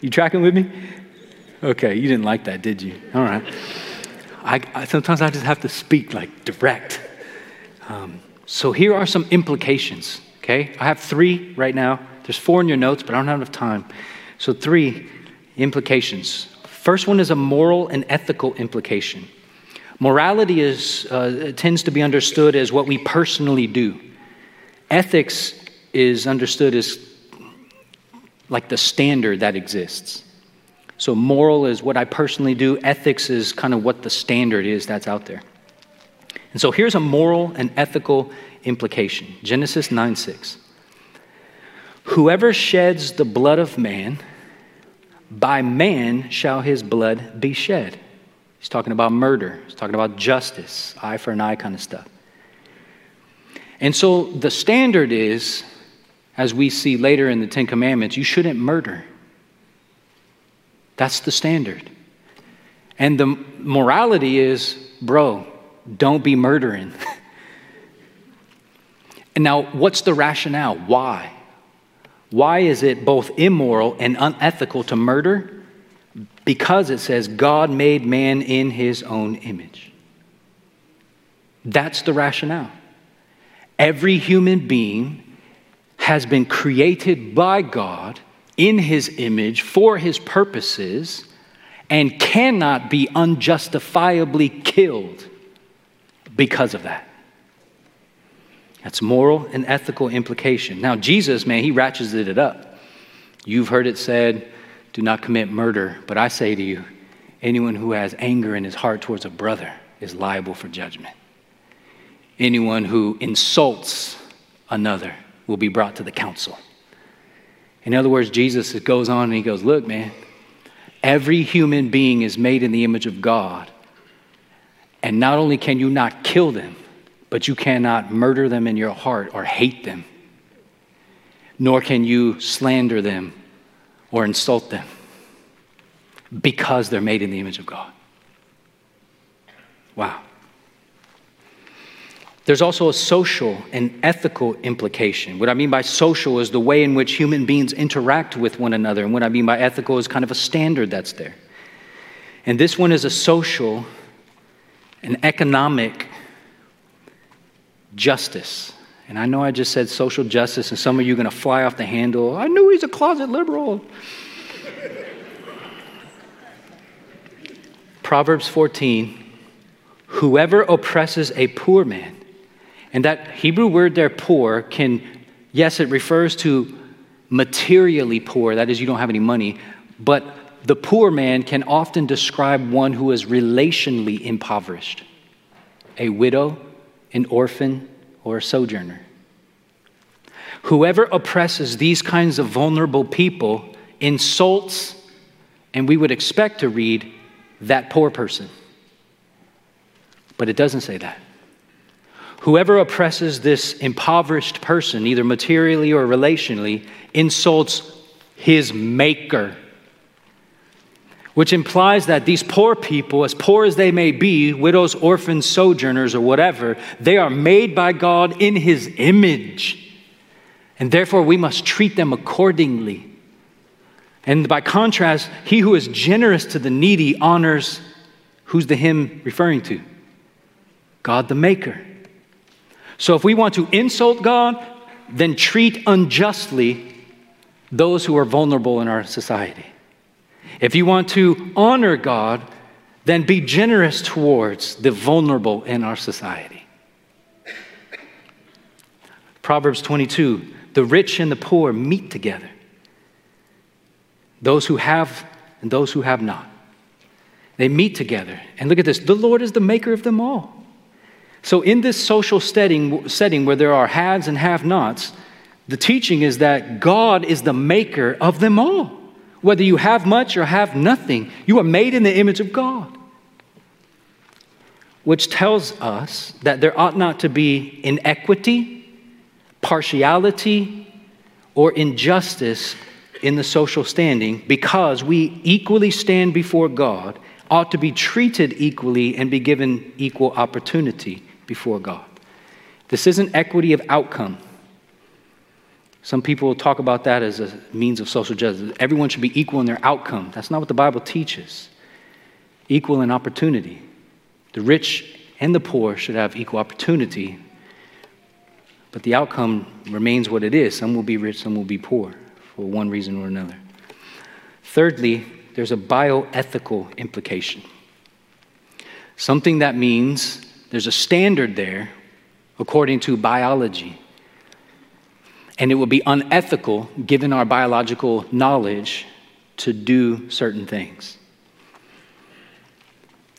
You tracking with me? Okay, you didn't like that, did you? All right. I, I, sometimes I just have to speak like direct. Um, so here are some implications, okay? I have three right now. There's four in your notes, but I don't have enough time. So, three implications. First one is a moral and ethical implication. Morality is, uh, tends to be understood as what we personally do. Ethics is understood as like the standard that exists. So, moral is what I personally do, ethics is kind of what the standard is that's out there. And so, here's a moral and ethical implication Genesis 9 6. Whoever sheds the blood of man, by man shall his blood be shed. He's talking about murder, he's talking about justice, eye for an eye kind of stuff. And so, the standard is, as we see later in the Ten Commandments, you shouldn't murder. That's the standard. And the morality is, bro, don't be murdering. and now, what's the rationale? Why? Why is it both immoral and unethical to murder? Because it says God made man in his own image. That's the rationale. Every human being has been created by God in his image for his purposes and cannot be unjustifiably killed because of that. That's moral and ethical implication. Now, Jesus, man, he ratcheted it up. You've heard it said, do not commit murder. But I say to you, anyone who has anger in his heart towards a brother is liable for judgment. Anyone who insults another will be brought to the council. In other words, Jesus goes on and he goes, Look, man, every human being is made in the image of God. And not only can you not kill them, but you cannot murder them in your heart or hate them, nor can you slander them or insult them because they're made in the image of God. Wow. There's also a social and ethical implication. What I mean by social is the way in which human beings interact with one another. And what I mean by ethical is kind of a standard that's there. And this one is a social and economic justice. And I know I just said social justice, and some of you are going to fly off the handle. I knew he's a closet liberal. Proverbs 14 Whoever oppresses a poor man, And that Hebrew word there, poor, can, yes, it refers to materially poor, that is, you don't have any money, but the poor man can often describe one who is relationally impoverished a widow, an orphan, or a sojourner. Whoever oppresses these kinds of vulnerable people insults, and we would expect to read, that poor person. But it doesn't say that. Whoever oppresses this impoverished person, either materially or relationally, insults his maker. Which implies that these poor people, as poor as they may be, widows, orphans, sojourners, or whatever, they are made by God in his image. And therefore, we must treat them accordingly. And by contrast, he who is generous to the needy honors who's the him referring to? God the Maker. So if we want to insult God, then treat unjustly those who are vulnerable in our society. If you want to honor God, then be generous towards the vulnerable in our society. Proverbs 22 the rich and the poor meet together, those who have and those who have not. They meet together. And look at this the Lord is the maker of them all. So, in this social setting, setting where there are haves and have nots, the teaching is that God is the maker of them all. Whether you have much or have nothing, you are made in the image of God. Which tells us that there ought not to be inequity, partiality, or injustice in the social standing because we equally stand before God, ought to be treated equally and be given equal opportunity before God. This isn't equity of outcome. Some people talk about that as a means of social justice. Everyone should be equal in their outcome. That's not what the Bible teaches. Equal in opportunity. The rich and the poor should have equal opportunity, but the outcome remains what it is. Some will be rich, some will be poor for one reason or another. Thirdly, there's a bioethical implication. Something that means there's a standard there according to biology. And it would be unethical, given our biological knowledge, to do certain things.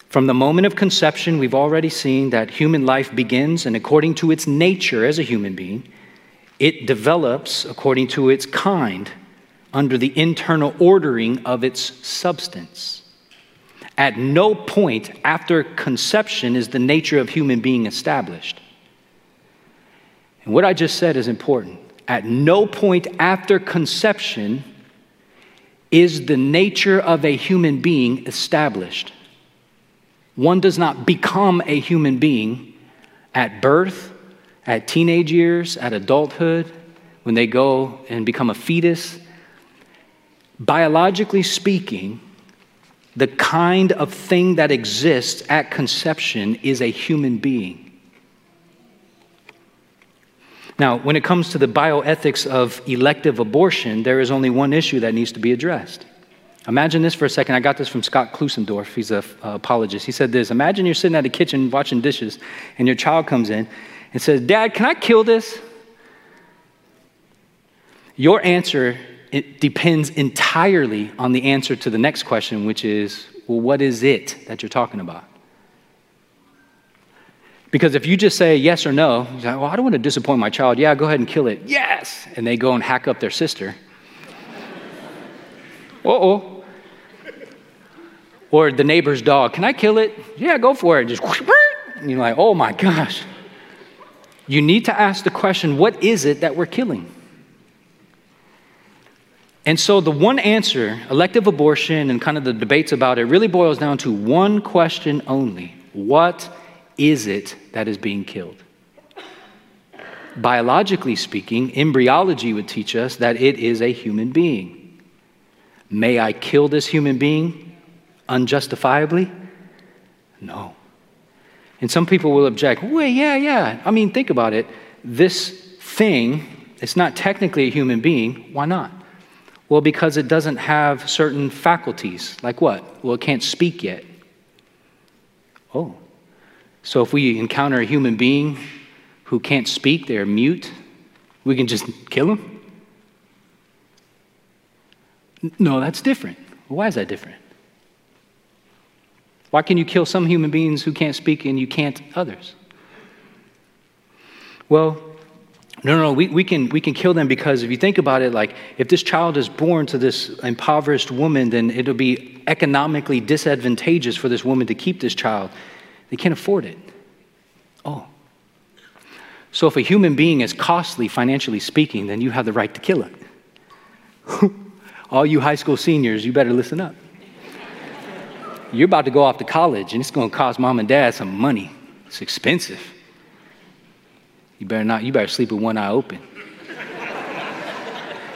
From the moment of conception, we've already seen that human life begins, and according to its nature as a human being, it develops according to its kind under the internal ordering of its substance. At no point after conception is the nature of human being established. And what I just said is important. At no point after conception is the nature of a human being established. One does not become a human being at birth, at teenage years, at adulthood, when they go and become a fetus. Biologically speaking, the kind of thing that exists at conception is a human being. Now, when it comes to the bioethics of elective abortion, there is only one issue that needs to be addressed. Imagine this for a second. I got this from Scott Klusendorf. He's an apologist. He said this Imagine you're sitting at a kitchen watching dishes, and your child comes in and says, Dad, can I kill this? Your answer it depends entirely on the answer to the next question, which is, well, what is it that you're talking about? Because if you just say yes or no, like, well, I don't want to disappoint my child. Yeah, go ahead and kill it. Yes! And they go and hack up their sister. uh oh. Or the neighbor's dog. Can I kill it? Yeah, go for it. Just, and you're like, oh my gosh. You need to ask the question what is it that we're killing? And so the one answer, elective abortion and kind of the debates about it, really boils down to one question only What is it that is being killed? Biologically speaking, embryology would teach us that it is a human being. May I kill this human being unjustifiably? No. And some people will object, wait, yeah, yeah. I mean, think about it. This thing, it's not technically a human being. Why not? Well, because it doesn't have certain faculties. Like what? Well, it can't speak yet. Oh. So if we encounter a human being who can't speak, they're mute, we can just kill them? No, that's different. Why is that different? Why can you kill some human beings who can't speak and you can't others? Well, no, no. We, we, can, we can kill them because if you think about it, like if this child is born to this impoverished woman, then it'll be economically disadvantageous for this woman to keep this child. They can't afford it. Oh. So if a human being is costly, financially speaking, then you have the right to kill it. All you high school seniors, you better listen up. You're about to go off to college, and it's going to cost mom and dad some money. It's expensive. You better not, you better sleep with one eye open.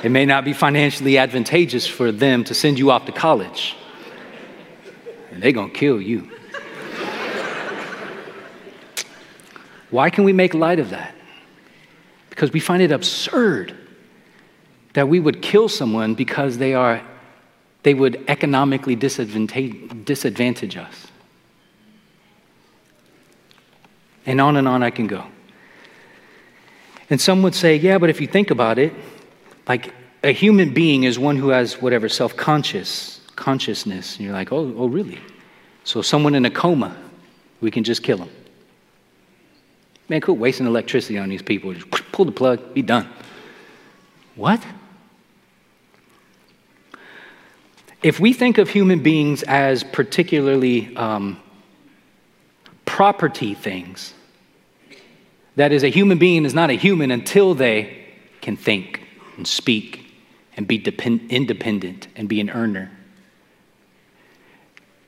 it may not be financially advantageous for them to send you off to college. And they're going to kill you. Why can we make light of that? Because we find it absurd that we would kill someone because they are they would economically disadvantage, us. And on and on I can go. And some would say, yeah, but if you think about it, like a human being is one who has whatever self conscious consciousness. And you're like, oh, oh, really? So someone in a coma, we can just kill them. Man, quit wasting electricity on these people. Just pull the plug, be done. What? If we think of human beings as particularly um, property things, that is, a human being is not a human until they can think and speak and be depend- independent and be an earner.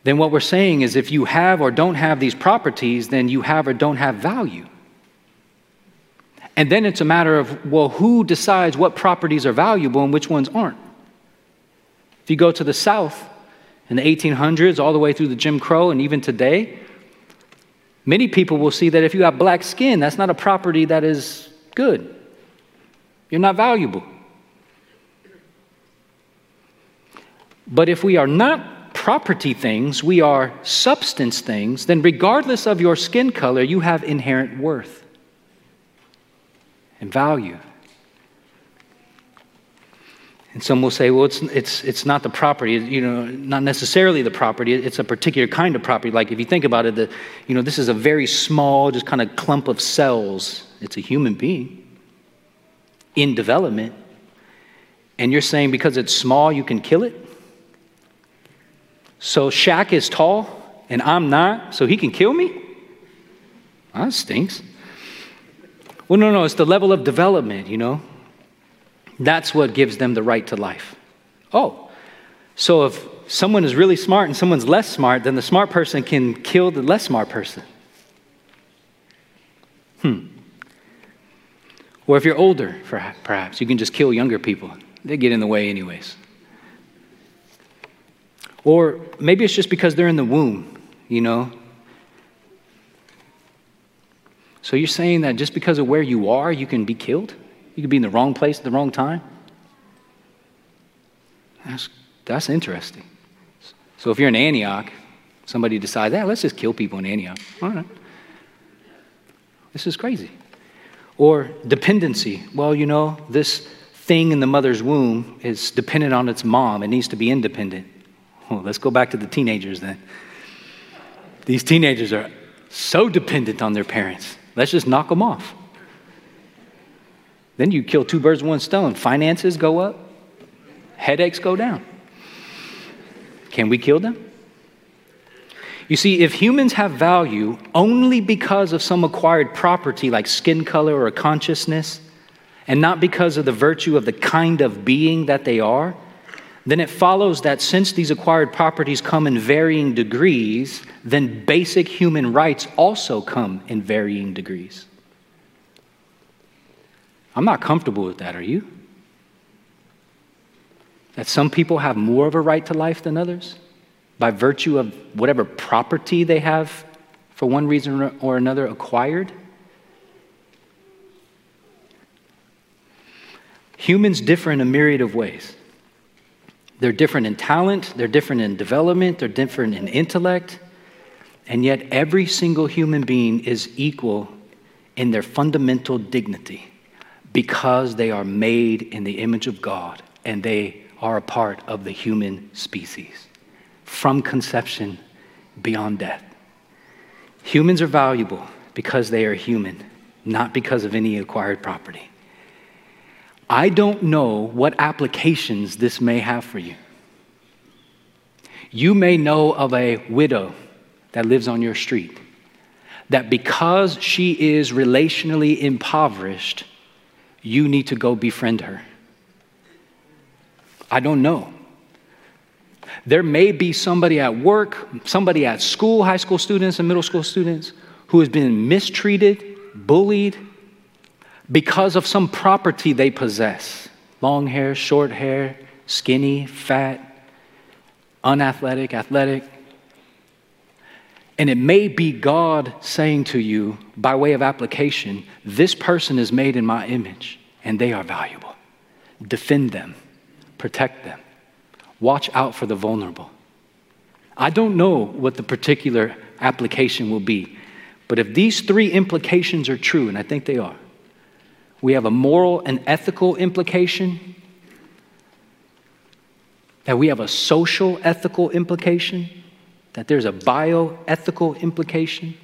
Then what we're saying is if you have or don't have these properties, then you have or don't have value. And then it's a matter of, well, who decides what properties are valuable and which ones aren't? If you go to the South in the 1800s, all the way through the Jim Crow, and even today, Many people will see that if you have black skin, that's not a property that is good. You're not valuable. But if we are not property things, we are substance things, then regardless of your skin color, you have inherent worth and value. And some will say, well, it's, it's, it's not the property, you know, not necessarily the property, it's a particular kind of property. Like if you think about it, the, you know, this is a very small, just kind of clump of cells. It's a human being in development. And you're saying because it's small, you can kill it? So Shaq is tall and I'm not, so he can kill me? That stinks. Well, no, no, it's the level of development, you know. That's what gives them the right to life. Oh, so if someone is really smart and someone's less smart, then the smart person can kill the less smart person. Hmm. Or if you're older, perhaps, you can just kill younger people. They get in the way, anyways. Or maybe it's just because they're in the womb, you know? So you're saying that just because of where you are, you can be killed? You could be in the wrong place at the wrong time. That's, that's interesting. So if you're in Antioch, somebody decides, hey, let's just kill people in Antioch. All right. This is crazy. Or dependency. Well, you know, this thing in the mother's womb is dependent on its mom. It needs to be independent. Well, let's go back to the teenagers then. These teenagers are so dependent on their parents. Let's just knock them off. Then you kill two birds with one stone. Finances go up, headaches go down. Can we kill them? You see, if humans have value only because of some acquired property like skin color or consciousness, and not because of the virtue of the kind of being that they are, then it follows that since these acquired properties come in varying degrees, then basic human rights also come in varying degrees. I'm not comfortable with that, are you? That some people have more of a right to life than others by virtue of whatever property they have, for one reason or another, acquired? Humans differ in a myriad of ways. They're different in talent, they're different in development, they're different in intellect, and yet every single human being is equal in their fundamental dignity because they are made in the image of God and they are a part of the human species from conception beyond death. Humans are valuable because they are human, not because of any acquired property. I don't know what applications this may have for you. You may know of a widow that lives on your street that because she is relationally impoverished, you need to go befriend her. I don't know. There may be somebody at work, somebody at school, high school students and middle school students, who has been mistreated, bullied because of some property they possess long hair, short hair, skinny, fat, unathletic, athletic. And it may be God saying to you, by way of application, this person is made in my image and they are valuable. Defend them, protect them, watch out for the vulnerable. I don't know what the particular application will be, but if these three implications are true, and I think they are, we have a moral and ethical implication, that we have a social ethical implication, that there's a bioethical implication,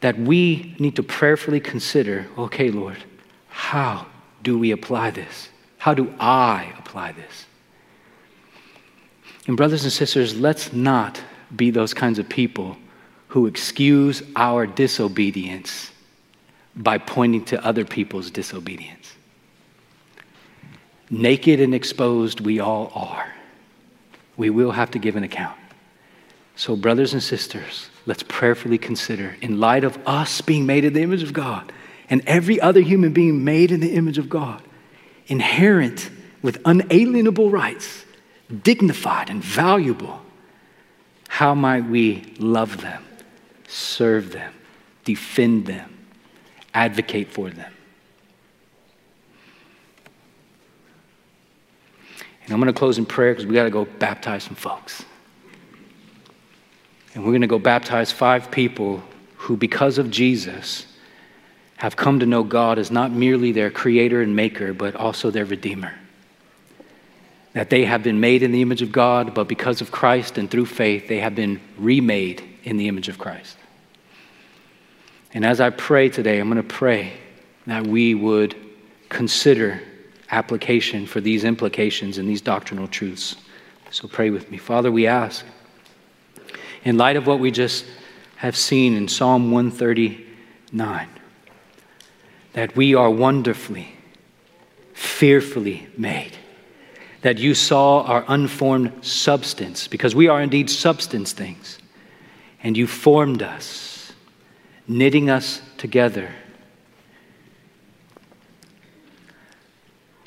that we need to prayerfully consider okay, Lord, how do we apply this? How do I apply this? And, brothers and sisters, let's not be those kinds of people who excuse our disobedience by pointing to other people's disobedience. Naked and exposed, we all are. We will have to give an account. So, brothers and sisters, let's prayerfully consider, in light of us being made in the image of God and every other human being made in the image of God, inherent with unalienable rights, dignified and valuable, how might we love them, serve them, defend them, advocate for them? And I'm going to close in prayer because we got to go baptize some folks. And we're going to go baptize five people who, because of Jesus, have come to know God as not merely their creator and maker, but also their redeemer. That they have been made in the image of God, but because of Christ and through faith, they have been remade in the image of Christ. And as I pray today, I'm going to pray that we would consider application for these implications and these doctrinal truths. So pray with me. Father, we ask, in light of what we just have seen in Psalm 139, that we are wonderfully, fearfully made. That you saw our unformed substance, because we are indeed substance things, and you formed us, knitting us together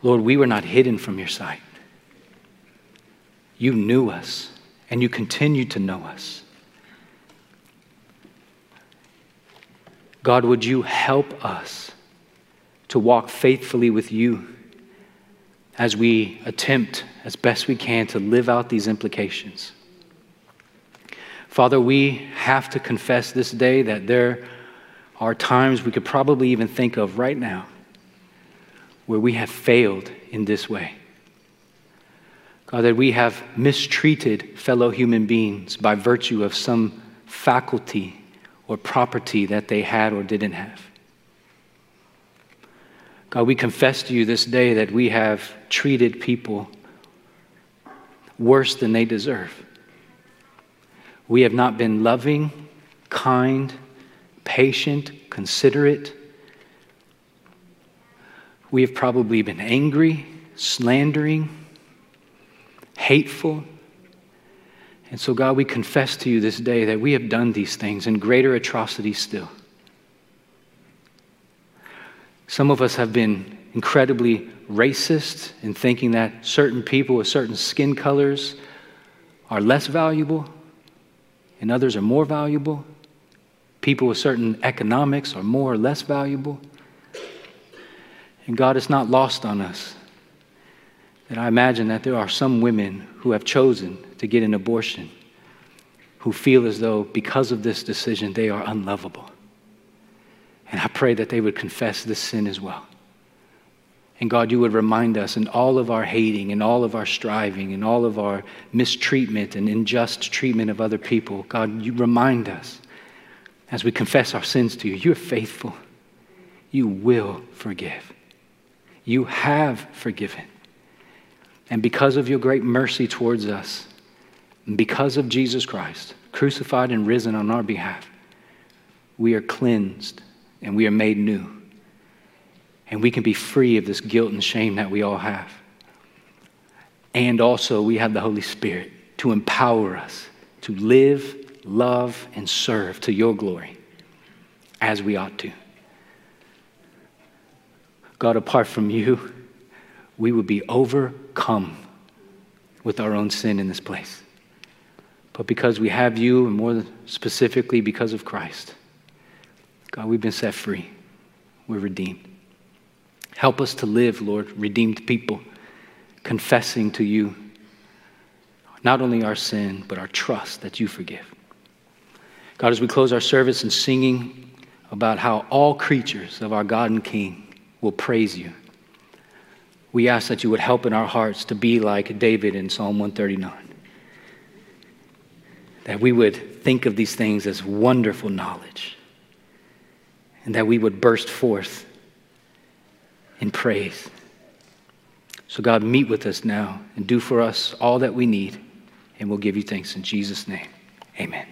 Lord, we were not hidden from your sight. You knew us, and you continue to know us. God, would you help us to walk faithfully with you as we attempt as best we can to live out these implications? Father, we have to confess this day that there are times we could probably even think of right now where we have failed in this way. God, that we have mistreated fellow human beings by virtue of some faculty or property that they had or didn't have. God, we confess to you this day that we have treated people worse than they deserve. We have not been loving, kind, patient, considerate, we have probably been angry, slandering, hateful. And so, God, we confess to you this day that we have done these things and greater atrocities still. Some of us have been incredibly racist in thinking that certain people with certain skin colors are less valuable and others are more valuable. People with certain economics are more or less valuable. And God, is not lost on us that I imagine that there are some women who have chosen to get an abortion who feel as though because of this decision they are unlovable. And I pray that they would confess this sin as well. And God, you would remind us in all of our hating and all of our striving and all of our mistreatment and unjust treatment of other people, God, you remind us as we confess our sins to you, you're faithful. You will forgive. You have forgiven. And because of your great mercy towards us, and because of Jesus Christ, crucified and risen on our behalf, we are cleansed and we are made new and we can be free of this guilt and shame that we all have. And also, we have the Holy Spirit to empower us to live, love, and serve to your glory as we ought to. God, apart from you, we would be overcome with our own sin in this place. But because we have you, and more specifically because of Christ, God, we've been set free. We're redeemed. Help us to live, Lord, redeemed people, confessing to you not only our sin, but our trust that you forgive. God, as we close our service and singing about how all creatures of our God and King will praise you, we ask that you would help in our hearts to be like David in Psalm 139. That we would think of these things as wonderful knowledge, and that we would burst forth in praise. So, God, meet with us now and do for us all that we need, and we'll give you thanks in Jesus' name. Amen.